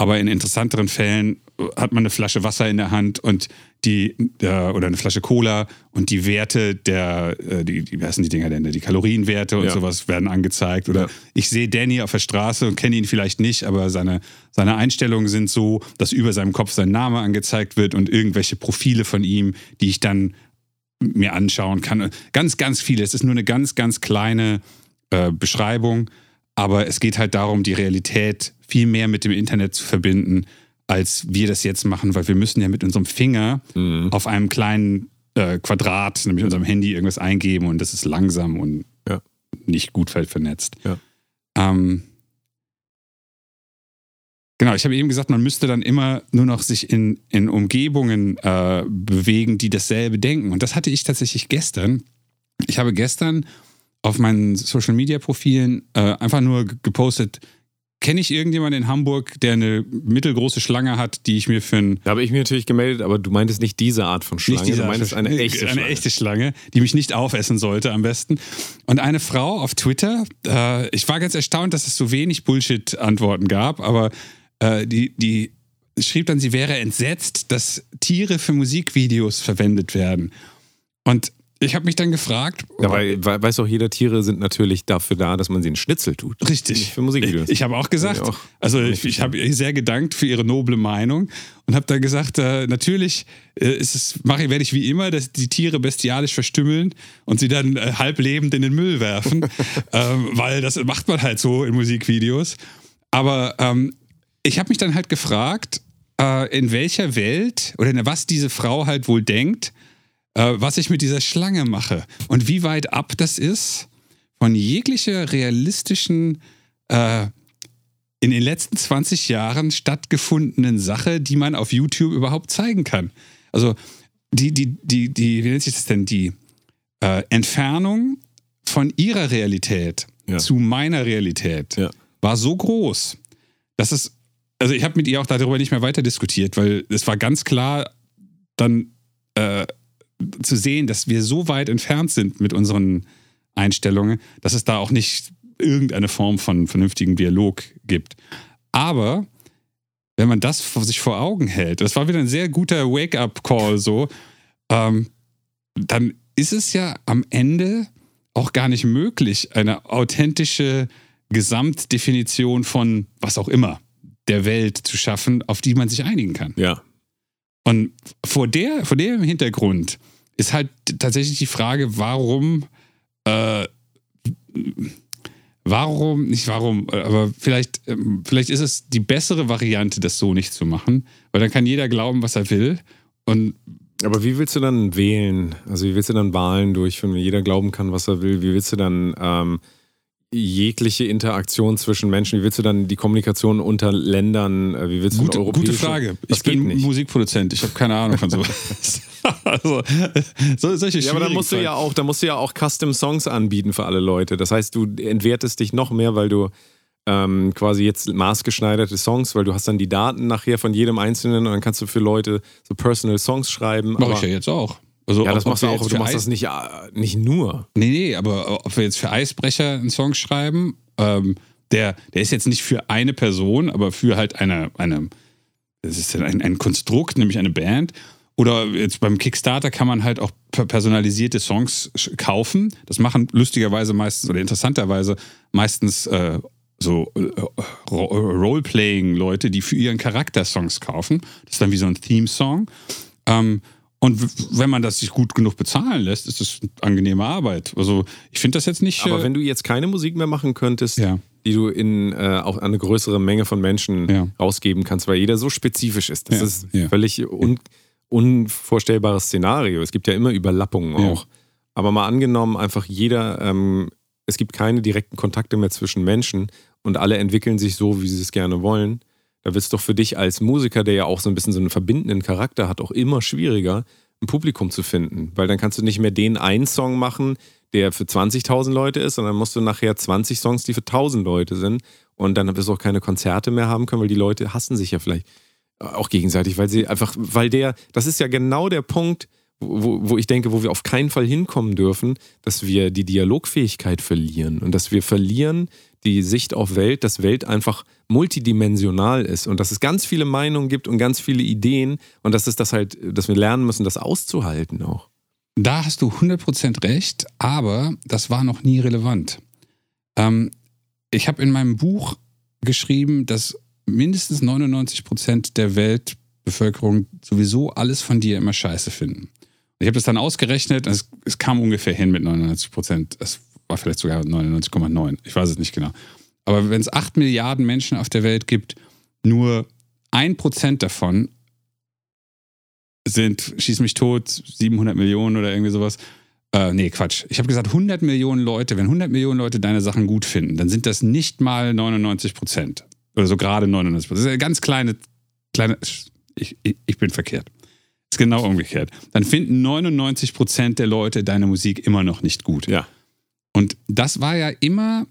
aber in interessanteren Fällen äh, hat man eine Flasche Wasser in der Hand und die äh, oder eine Flasche Cola und die Werte der, äh, die, die, wie heißen die Dinger denn, die Kalorienwerte und Ja. sowas werden angezeigt. Oder Ja. ich sehe Danny auf der Straße und kenne ihn vielleicht nicht, aber seine, seine Einstellungen sind so, dass über seinem Kopf sein Name angezeigt wird und irgendwelche Profile von ihm, die ich dann mir anschauen kann. Ganz, ganz viele. Es ist nur eine ganz, ganz kleine äh, Beschreibung, aber es geht halt darum, die Realität viel mehr mit dem Internet zu verbinden, als wir das jetzt machen, weil wir müssen ja mit unserem Finger Mhm. auf einem kleinen äh, Quadrat, nämlich unserem Handy, irgendwas eingeben und das ist langsam und Ja. nicht gut vernetzt. Ja. Ähm, Genau, ich habe eben gesagt, man müsste dann immer nur noch sich in, in Umgebungen äh, bewegen, die dasselbe denken. Und das hatte ich tatsächlich gestern. Ich habe gestern auf meinen Social Media Profilen äh, einfach nur gepostet, kenne ich irgendjemanden in Hamburg, der eine mittelgroße Schlange hat, die ich mir für ein Da habe ich mich natürlich gemeldet, aber du meintest nicht diese Art von Schlange, nicht diese du meintest eine echte eine Schlange. echte Schlange, die mich nicht aufessen sollte am besten. Und eine Frau auf Twitter, äh, ich war ganz erstaunt, dass es so wenig Bullshit-Antworten gab, aber äh, die, die schrieb dann, sie wäre entsetzt, dass Tiere für Musikvideos verwendet werden. Und ich habe mich dann gefragt, Ja, weil, weil, weiß auch jeder, Tiere sind natürlich dafür da, dass man sie in Schnitzel tut. Richtig. Für Musikvideos. Ich, habe auch gesagt, auch. also ich, ich habe ihr sehr gedankt für ihre noble Meinung und habe dann gesagt, äh, natürlich äh, ist es, mache, werde ich wie immer dass die Tiere bestialisch verstümmeln und sie dann äh, halb lebend in den Müll werfen, ähm, weil das macht man halt so in Musikvideos. Aber ähm, ich habe mich dann halt gefragt, äh, in welcher Welt oder in was diese Frau halt wohl denkt, äh, was ich mit dieser Schlange mache und wie weit ab das ist von jeglicher realistischen, äh, in den letzten 20 Jahren stattgefundenen Sache, die man auf YouTube überhaupt zeigen kann. Also die, die, die, die, wie nennt sich das denn, die äh, Entfernung von ihrer Realität Ja. zu meiner Realität Ja. war so groß, dass es, also ich habe mit ihr auch darüber nicht mehr weiter diskutiert, weil es war ganz klar, dann äh, zu sehen, dass wir so weit entfernt sind mit unseren Einstellungen, dass es da auch nicht irgendeine Form von vernünftigen Dialog gibt. Aber wenn man das vor sich vor Augen hält, das war wieder ein sehr guter Wake-up-Call so, ähm, dann ist es ja am Ende auch gar nicht möglich, eine authentische Gesamtdefinition von was auch immer der Welt zu schaffen, auf die man sich einigen kann. Ja. Und vor, der, vor dem Hintergrund ist halt tatsächlich die Frage, warum, äh, warum, nicht warum, aber vielleicht, ähm, vielleicht ist es die bessere Variante, das so nicht zu machen, weil dann kann jeder glauben, was er will. Und Aber wie willst du dann wählen? Also wie willst du dann Wahlen durchführen, wenn jeder glauben kann, was er will? Wie willst du dann ähm, jegliche Interaktion zwischen Menschen, wie willst du dann die Kommunikation unter Ländern, äh, wie willst du gute, eine gute europäische- Frage. Das Ich bin nicht. Musikproduzent, ich habe keine Ahnung von sowas. also, so, solche Ja, aber dann musst du ja auch, da musst du ja auch Custom Songs anbieten für alle Leute. Das heißt, du entwertest dich noch mehr, weil du ähm, quasi jetzt maßgeschneiderte Songs, weil du hast dann die Daten nachher von jedem Einzelnen und dann kannst du für Leute so Personal Songs schreiben. Mache ich ja jetzt auch. Also, ja, das ob- machst du auch, aber du machst Eis- das nicht, äh, nicht nur. Nee, nee, aber ob wir jetzt für Eisbrecher einen Song schreiben, ähm, der, der ist jetzt nicht für eine Person, aber für halt eine, eine das ist ein, ein Konstrukt, nämlich eine Band. Oder jetzt beim Kickstarter kann man halt auch per- personalisierte Songs kaufen. Das machen lustigerweise meistens oder interessanterweise meistens äh, so äh, Ro- Roleplaying-Leute, die für ihren Charakter Songs kaufen. Das ist dann wie so ein Theme-Song. Ähm, und wenn man das sich gut genug bezahlen lässt, ist das angenehme Arbeit. Also ich finde das jetzt nicht. Aber äh, wenn du jetzt keine Musik mehr machen könntest, Ja. die du in äh, auch an eine größere Menge von Menschen Ja. rausgeben kannst, weil jeder so spezifisch ist. Das Ja, ist völlig un unvorstellbares Szenario. Es gibt ja immer Überlappungen auch. Aber mal angenommen, einfach jeder, ähm, es gibt keine direkten Kontakte mehr zwischen Menschen und alle entwickeln sich so, wie sie es gerne wollen. Da wird es doch für dich als Musiker, der ja auch so ein bisschen so einen verbindenden Charakter hat, auch immer schwieriger, ein Publikum zu finden. Weil dann kannst du nicht mehr den einen Song machen, der für 20.000 Leute ist, sondern musst du nachher 20 Songs, die für 1.000 Leute sind. Und dann wirst du auch keine Konzerte mehr haben können, weil die Leute hassen sich ja vielleicht auch gegenseitig, weil sie einfach, weil der, das ist ja genau der Punkt, wo, wo ich denke, wo wir auf keinen Fall hinkommen dürfen, dass wir die Dialogfähigkeit verlieren und dass wir verlieren die Sicht auf Welt, dass Welt einfach multidimensional ist und dass es ganz viele Meinungen gibt und ganz viele Ideen und dass es das halt, dass wir lernen müssen, das auszuhalten auch. Da hast du 100% recht, aber das war noch nie relevant. Ähm, ich habe in meinem Buch geschrieben, dass mindestens 99% der Weltbevölkerung sowieso alles von dir immer scheiße finden. Ich habe das dann ausgerechnet, es, es kam ungefähr hin mit 99%. Es war vielleicht sogar 99,9. Ich weiß es nicht genau. Aber wenn es 8 Milliarden Menschen auf der Welt gibt, nur 1% davon sind, schieß mich tot, 700 Millionen oder irgendwie sowas. Äh, nee, Quatsch. Ich habe gesagt, 100 Millionen Leute, wenn 100 Millionen Leute deine Sachen gut finden, dann sind das nicht mal 99 Prozent. Oder so gerade 99 Prozent. Das ist eine ganz kleine, kleine, ich, ich, ich bin verkehrt. ist genau umgekehrt. Dann finden 99 Prozent der Leute deine Musik immer noch nicht gut. Ja. Und das war ja immer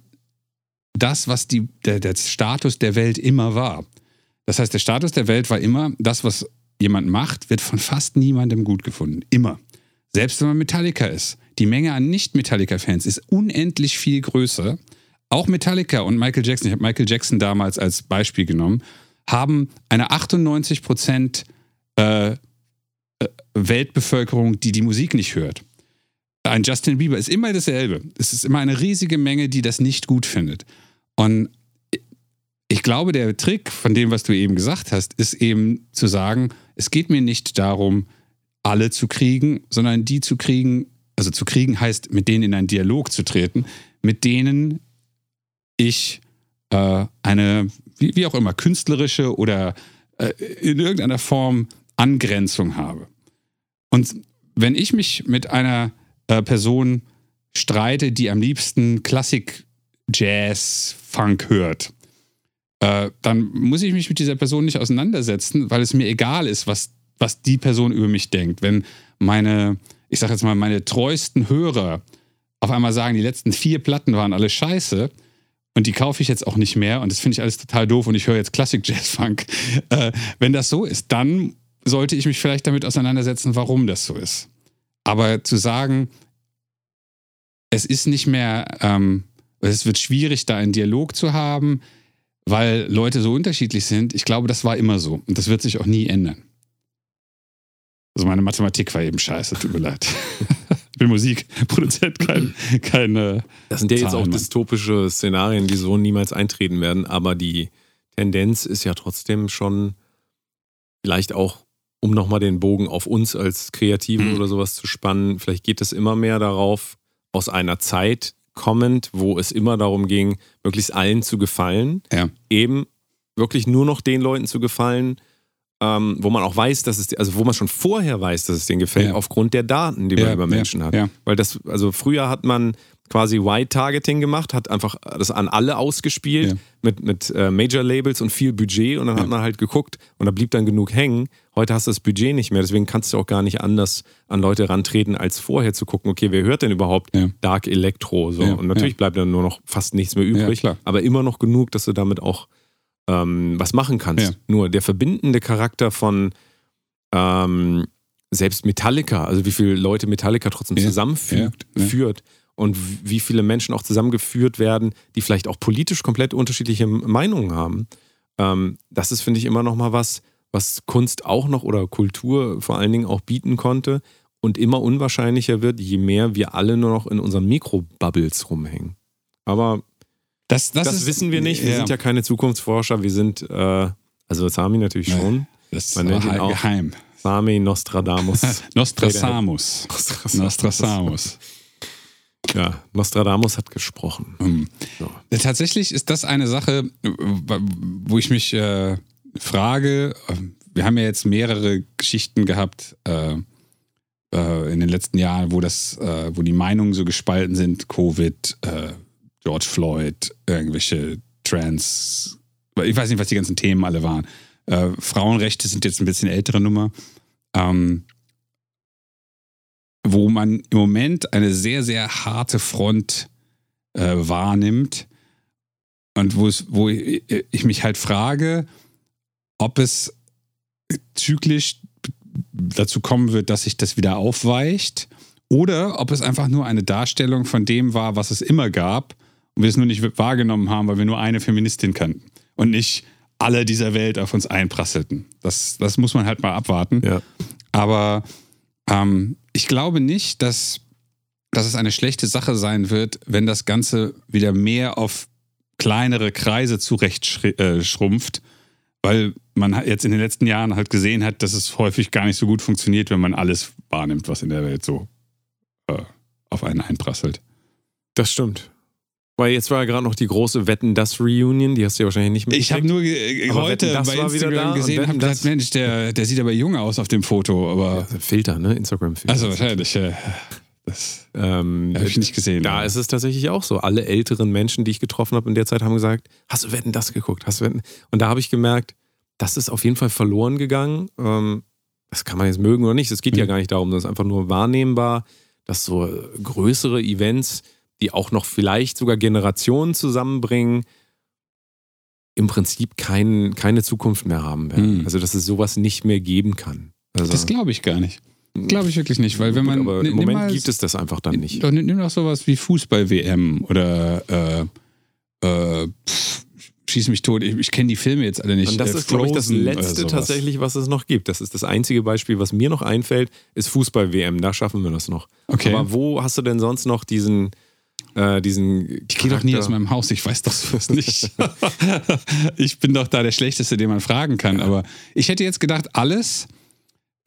das, was die, der, der Status der Welt immer war. Das heißt, der Status der Welt war immer, das, was jemand macht, wird von fast niemandem gut gefunden. Immer. Selbst wenn man Metallica ist. Die Menge an Nicht-Metallica-Fans ist unendlich viel größer. Auch Metallica und Michael Jackson, ich habe Michael Jackson damals als Beispiel genommen, haben eine 98 Prozent äh, äh, Weltbevölkerung, die die Musik nicht hört. Ein Justin Bieber ist immer dasselbe. Es ist immer eine riesige Menge, die das nicht gut findet. Und ich glaube, der Trick von dem, was du eben gesagt hast, ist eben zu sagen, es geht mir nicht darum, alle zu kriegen, sondern die zu kriegen, also zu kriegen heißt, mit denen in einen Dialog zu treten, mit denen ich äh, eine, wie, wie auch immer, künstlerische oder äh, in irgendeiner Form Angrenzung habe. Und wenn ich mich mit einer äh, Person streite, die am liebsten Klassik, Jazz, Funk hört, äh, dann muss ich mich mit dieser Person nicht auseinandersetzen, weil es mir egal ist, was, was die Person über mich denkt. Wenn meine, ich sag jetzt mal, meine treuesten Hörer auf einmal sagen, die letzten vier Platten waren alle scheiße und die kaufe ich jetzt auch nicht mehr und das finde ich alles total doof und ich höre jetzt Klassik, Jazz, Funk. Äh, wenn das so ist, dann sollte ich mich vielleicht damit auseinandersetzen, warum das so ist. Aber zu sagen, es ist nicht mehr, ähm, es wird schwierig, da einen Dialog zu haben, weil Leute so unterschiedlich sind, ich glaube, das war immer so. Und das wird sich auch nie ändern. Also meine Mathematik war eben scheiße, tut mir leid. Ich bin Musikproduzent, kein, keine. Das sind ja jetzt auch dystopische Szenarien, die so niemals eintreten werden, aber die Tendenz ist ja trotzdem schon vielleicht auch, um nochmal den Bogen auf uns als Kreative Mhm. oder sowas zu spannen, vielleicht geht es immer mehr darauf, aus einer Zeit kommend, wo es immer darum ging, möglichst allen zu gefallen, Ja. eben wirklich nur noch den Leuten zu gefallen, ähm, wo man auch weiß, dass es, also wo man schon vorher weiß, dass es denen gefällt, Ja. aufgrund der Daten, die man Ja, über Menschen hat. Weil das, also früher hat man quasi White-Targeting gemacht, hat einfach das an alle ausgespielt Ja. mit, mit äh, Major-Labels und viel Budget und dann hat man halt geguckt und da blieb dann genug hängen. Heute hast du das Budget nicht mehr, deswegen kannst du auch gar nicht anders an Leute rantreten, als vorher zu gucken, okay, wer hört denn überhaupt Ja. Dark Electro? So. Ja, und natürlich ja. bleibt dann nur noch fast nichts mehr übrig, aber immer noch genug, dass du damit auch ähm, was machen kannst. Ja. Nur der verbindende Charakter von ähm, selbst Metallica, also wie viele Leute Metallica trotzdem Ja, zusammenfügt, ja, ja. führt und wie viele Menschen auch zusammengeführt werden, die vielleicht auch politisch komplett unterschiedliche Meinungen haben. Ähm, das ist, finde ich, immer noch mal was, was Kunst auch noch oder Kultur vor allen Dingen auch bieten konnte und immer unwahrscheinlicher wird, je mehr wir alle nur noch in unseren Mikrobubbles rumhängen. Aber Das, das, das, ist, wissen wir nicht. Wir sind ja keine Zukunftsforscher. Wir sind, äh, also Sami natürlich Ja. schon. das man nennt ihn auch geheim. Sami Nostradamus. Nostradamus. Nostradamus. Ja, Nostradamus hat gesprochen. Hm. So. Tatsächlich ist das eine Sache, wo ich mich äh, frage. Wir haben ja jetzt mehrere Geschichten gehabt äh, äh, in den letzten Jahren, wo das, äh, wo die Meinungen so gespalten sind. Covid, äh, George Floyd, irgendwelche Trans, ich weiß nicht, was die ganzen Themen alle waren. Äh, Frauenrechte sind jetzt ein bisschen ältere Nummer. Ähm, wo man im Moment eine sehr, sehr harte Front äh, wahrnimmt und wo, es, wo ich, ich mich halt frage, ob es zyklisch dazu kommen wird, dass sich das wieder aufweicht oder ob es einfach nur eine Darstellung von dem war, was es immer gab und wir es nur nicht wahrgenommen haben, weil wir nur eine Feministin kannten und nicht alle dieser Welt auf uns einprasselten. Das, das muss man halt mal abwarten. Ja. Aber ähm, ich glaube nicht, dass, dass es eine schlechte Sache sein wird, wenn das Ganze wieder mehr auf kleinere Kreise zurechtschrumpft, weil man jetzt in den letzten Jahren halt gesehen hat, dass es häufig gar nicht so gut funktioniert, wenn man alles wahrnimmt, was in der Welt so äh, auf einen einprasselt. Das stimmt. Weil jetzt war ja gerade noch die große Wetten das Reunion, die hast du ja wahrscheinlich nicht Ich habe mitgekriegt. nur Aber heute bei da Instagram und gesehen, habe gedacht, das- Mensch, der, der sieht aber jung aus auf dem Foto, aber Ja, Filter, ne? Instagram-Filter. also wahrscheinlich, äh, das Ähm, habe ich nicht gesehen. Da ist es tatsächlich auch so. Alle älteren Menschen, die ich getroffen habe in der Zeit, haben gesagt, hast du Wetten das geguckt? Hast du Wetten? Und da habe ich gemerkt, das ist auf jeden Fall verloren gegangen. Ähm, das kann man jetzt mögen oder nicht. Es geht ja Mhm. gar nicht darum, das ist einfach nur wahrnehmbar, dass so äh, größere Events, die auch noch vielleicht sogar Generationen zusammenbringen, im Prinzip kein, keine Zukunft mehr haben werden. Mhm. Also, dass es sowas nicht mehr geben kann. Also, Das glaube ich gar nicht. Glaube ich wirklich nicht, weil wenn man. aber im Moment mal- gibt es das einfach dann nicht. Doch, nimm doch sowas wie Fußball-WM oder äh, äh, pff, Schieß mich tot. Ich, ich kenne die Filme jetzt alle nicht. Und das Äh, ist, glaube ich, das letzte tatsächlich, was es noch gibt. Das ist das einzige Beispiel, was mir noch einfällt, ist Fußball-WM. Da schaffen wir das noch. Okay. Aber wo hast du denn sonst noch diesen, äh, diesen Ich gehe doch nie aus meinem Haus, ich weiß doch sowas nicht. ich bin doch da der Schlechteste, den man fragen kann. Aber ich hätte jetzt gedacht, alles,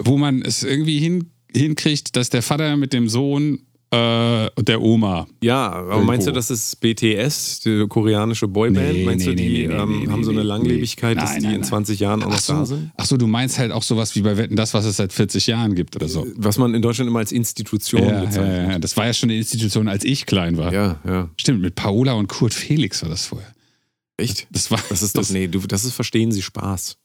wo man es irgendwie hin, hinkriegt, dass der Vater mit dem Sohn äh, der Oma. Ja, aber Irgendwo. meinst du, das ist BTS, die koreanische Boyband? Nee, meinst du, nee, die nee, ähm, haben so eine Langlebigkeit, dass Nein, die nein, in nein. 20 Jahren auch noch so, da sind? ach so, du meinst halt auch sowas wie bei Wetten, das, was es seit 40 Jahren gibt oder so. Was man in Deutschland immer als Institution Ja, ja, bezeichnet. ja, das war ja schon eine Institution, als ich klein war. Ja, ja. Stimmt, mit Paola und Kurt Felix war das vorher. Echt? Das war Das ist doch, nee, du, das ist Verstehen Sie Spaß.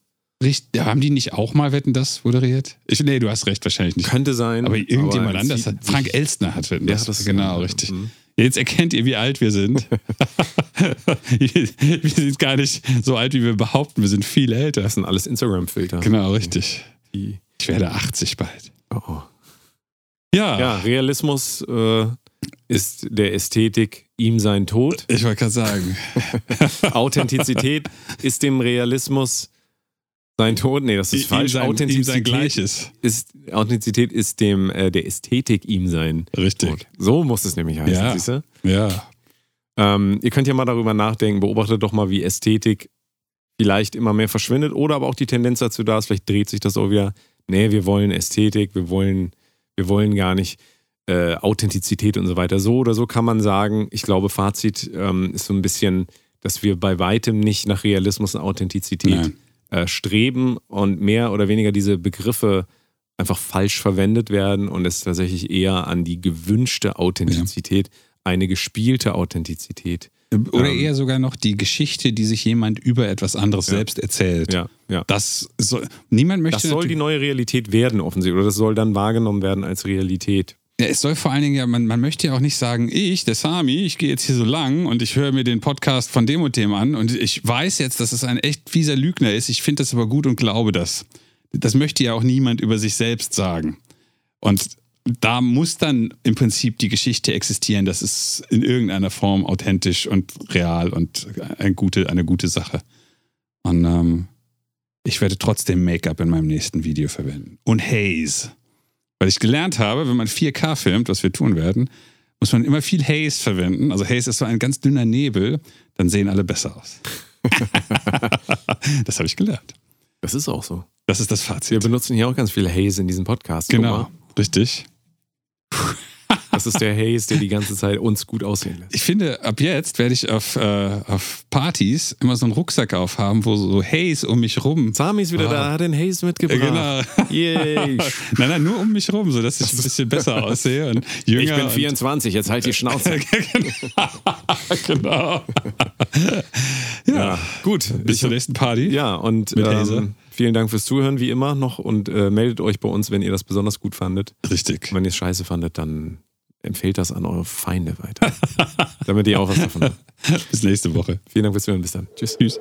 Richtig. Haben die nicht auch mal Wetten das moderiert? Ich, nee, du hast recht, wahrscheinlich nicht. Könnte sein. Aber irgendjemand es anders hat. Frank Elstner hat Wetten Ja, das. das genau, richtig. mhm. Jetzt erkennt ihr, wie alt wir sind. wir sind gar nicht so alt, wie wir behaupten. Wir sind viel älter. Das sind alles Instagram-Filter. Genau, richtig. Die, Ich werde 80 bald. Oh, oh. Ja, Ja, Realismus äh, ist der Ästhetik ihm sein Tod. ich wollte gerade sagen. Authentizität ist dem Realismus sein Tod. Nee, das ist ihm falsch. sein, ihm Authentizität sein Gleiches. ist Authentizität ist dem äh, der Ästhetik ihm sein Richtig. Tod. So muss es nämlich heißen, Ja. siehst du? Ja. Ähm, ihr könnt ja mal darüber nachdenken, beobachtet doch mal, wie Ästhetik vielleicht immer mehr verschwindet oder aber auch die Tendenz dazu da ist, vielleicht dreht sich das auch wieder. Nee, wir wollen Ästhetik, wir wollen, wir wollen gar nicht äh, Authentizität und so weiter. So oder so kann man sagen, ich glaube, Fazit ähm, ist so ein bisschen, dass wir bei weitem nicht nach Realismus und Authentizität Nein. Äh, streben und mehr oder weniger diese Begriffe einfach falsch verwendet werden und es tatsächlich eher an die gewünschte Authentizität, eine gespielte Authentizität. Oder Ähm. eher sogar noch die Geschichte, die sich jemand über etwas anderes selbst erzählt. Ja, ja. Das soll, niemand möchte Das soll die neue Realität werden, offensichtlich. Oder das soll dann wahrgenommen werden als Realität. Ja, es soll vor allen Dingen ja, man, man möchte ja auch nicht sagen, ich, der Sami, ich gehe jetzt hier so lang und ich höre mir den Podcast von dem und dem an und ich weiß jetzt, dass es ein echt fieser Lügner ist. Ich finde das aber gut und glaube das. Das möchte ja auch niemand über sich selbst sagen. Und da muss dann im Prinzip die Geschichte existieren. Das ist in irgendeiner Form authentisch und real und eine gute, eine gute Sache. Und ähm, ich werde trotzdem Make-up in meinem nächsten Video verwenden. Und Haze. Weil ich gelernt habe, wenn man 4K filmt, was wir tun werden, muss man immer viel Haze verwenden. Also Haze ist so ein ganz dünner Nebel, dann sehen alle besser aus. das habe ich gelernt. Das ist auch so. Das ist das Wir Fazit. benutzen hier auch ganz viele Haze in diesem Podcast. Genau, richtig. Das ist der Haze, der die ganze Zeit uns gut aussehen lässt. Ich finde, ab jetzt werde ich auf, äh, auf Partys immer so einen Rucksack aufhaben, wo so Haze um mich rum. Sami ist wieder Ah. da, hat den Haze mitgebracht. Genau. Yay. Nein, nein, nur um mich rum, sodass ich ein bisschen besser aussehe und jünger. Ich bin und- 24, jetzt halt die Schnauze. genau. Ja, gut. Bis zur nächsten Party. Ja, und Mit Haze. ähm, vielen Dank fürs Zuhören, wie immer noch. Und äh, meldet euch bei uns, wenn ihr das besonders gut fandet. Richtig. Wenn ihr es scheiße fandet, dann empfehlt das an eure Feinde weiter. damit die auch was davon haben. bis nächste Woche. Vielen Dank fürs Zuhören. Bis dann. Tschüss. Tschüss.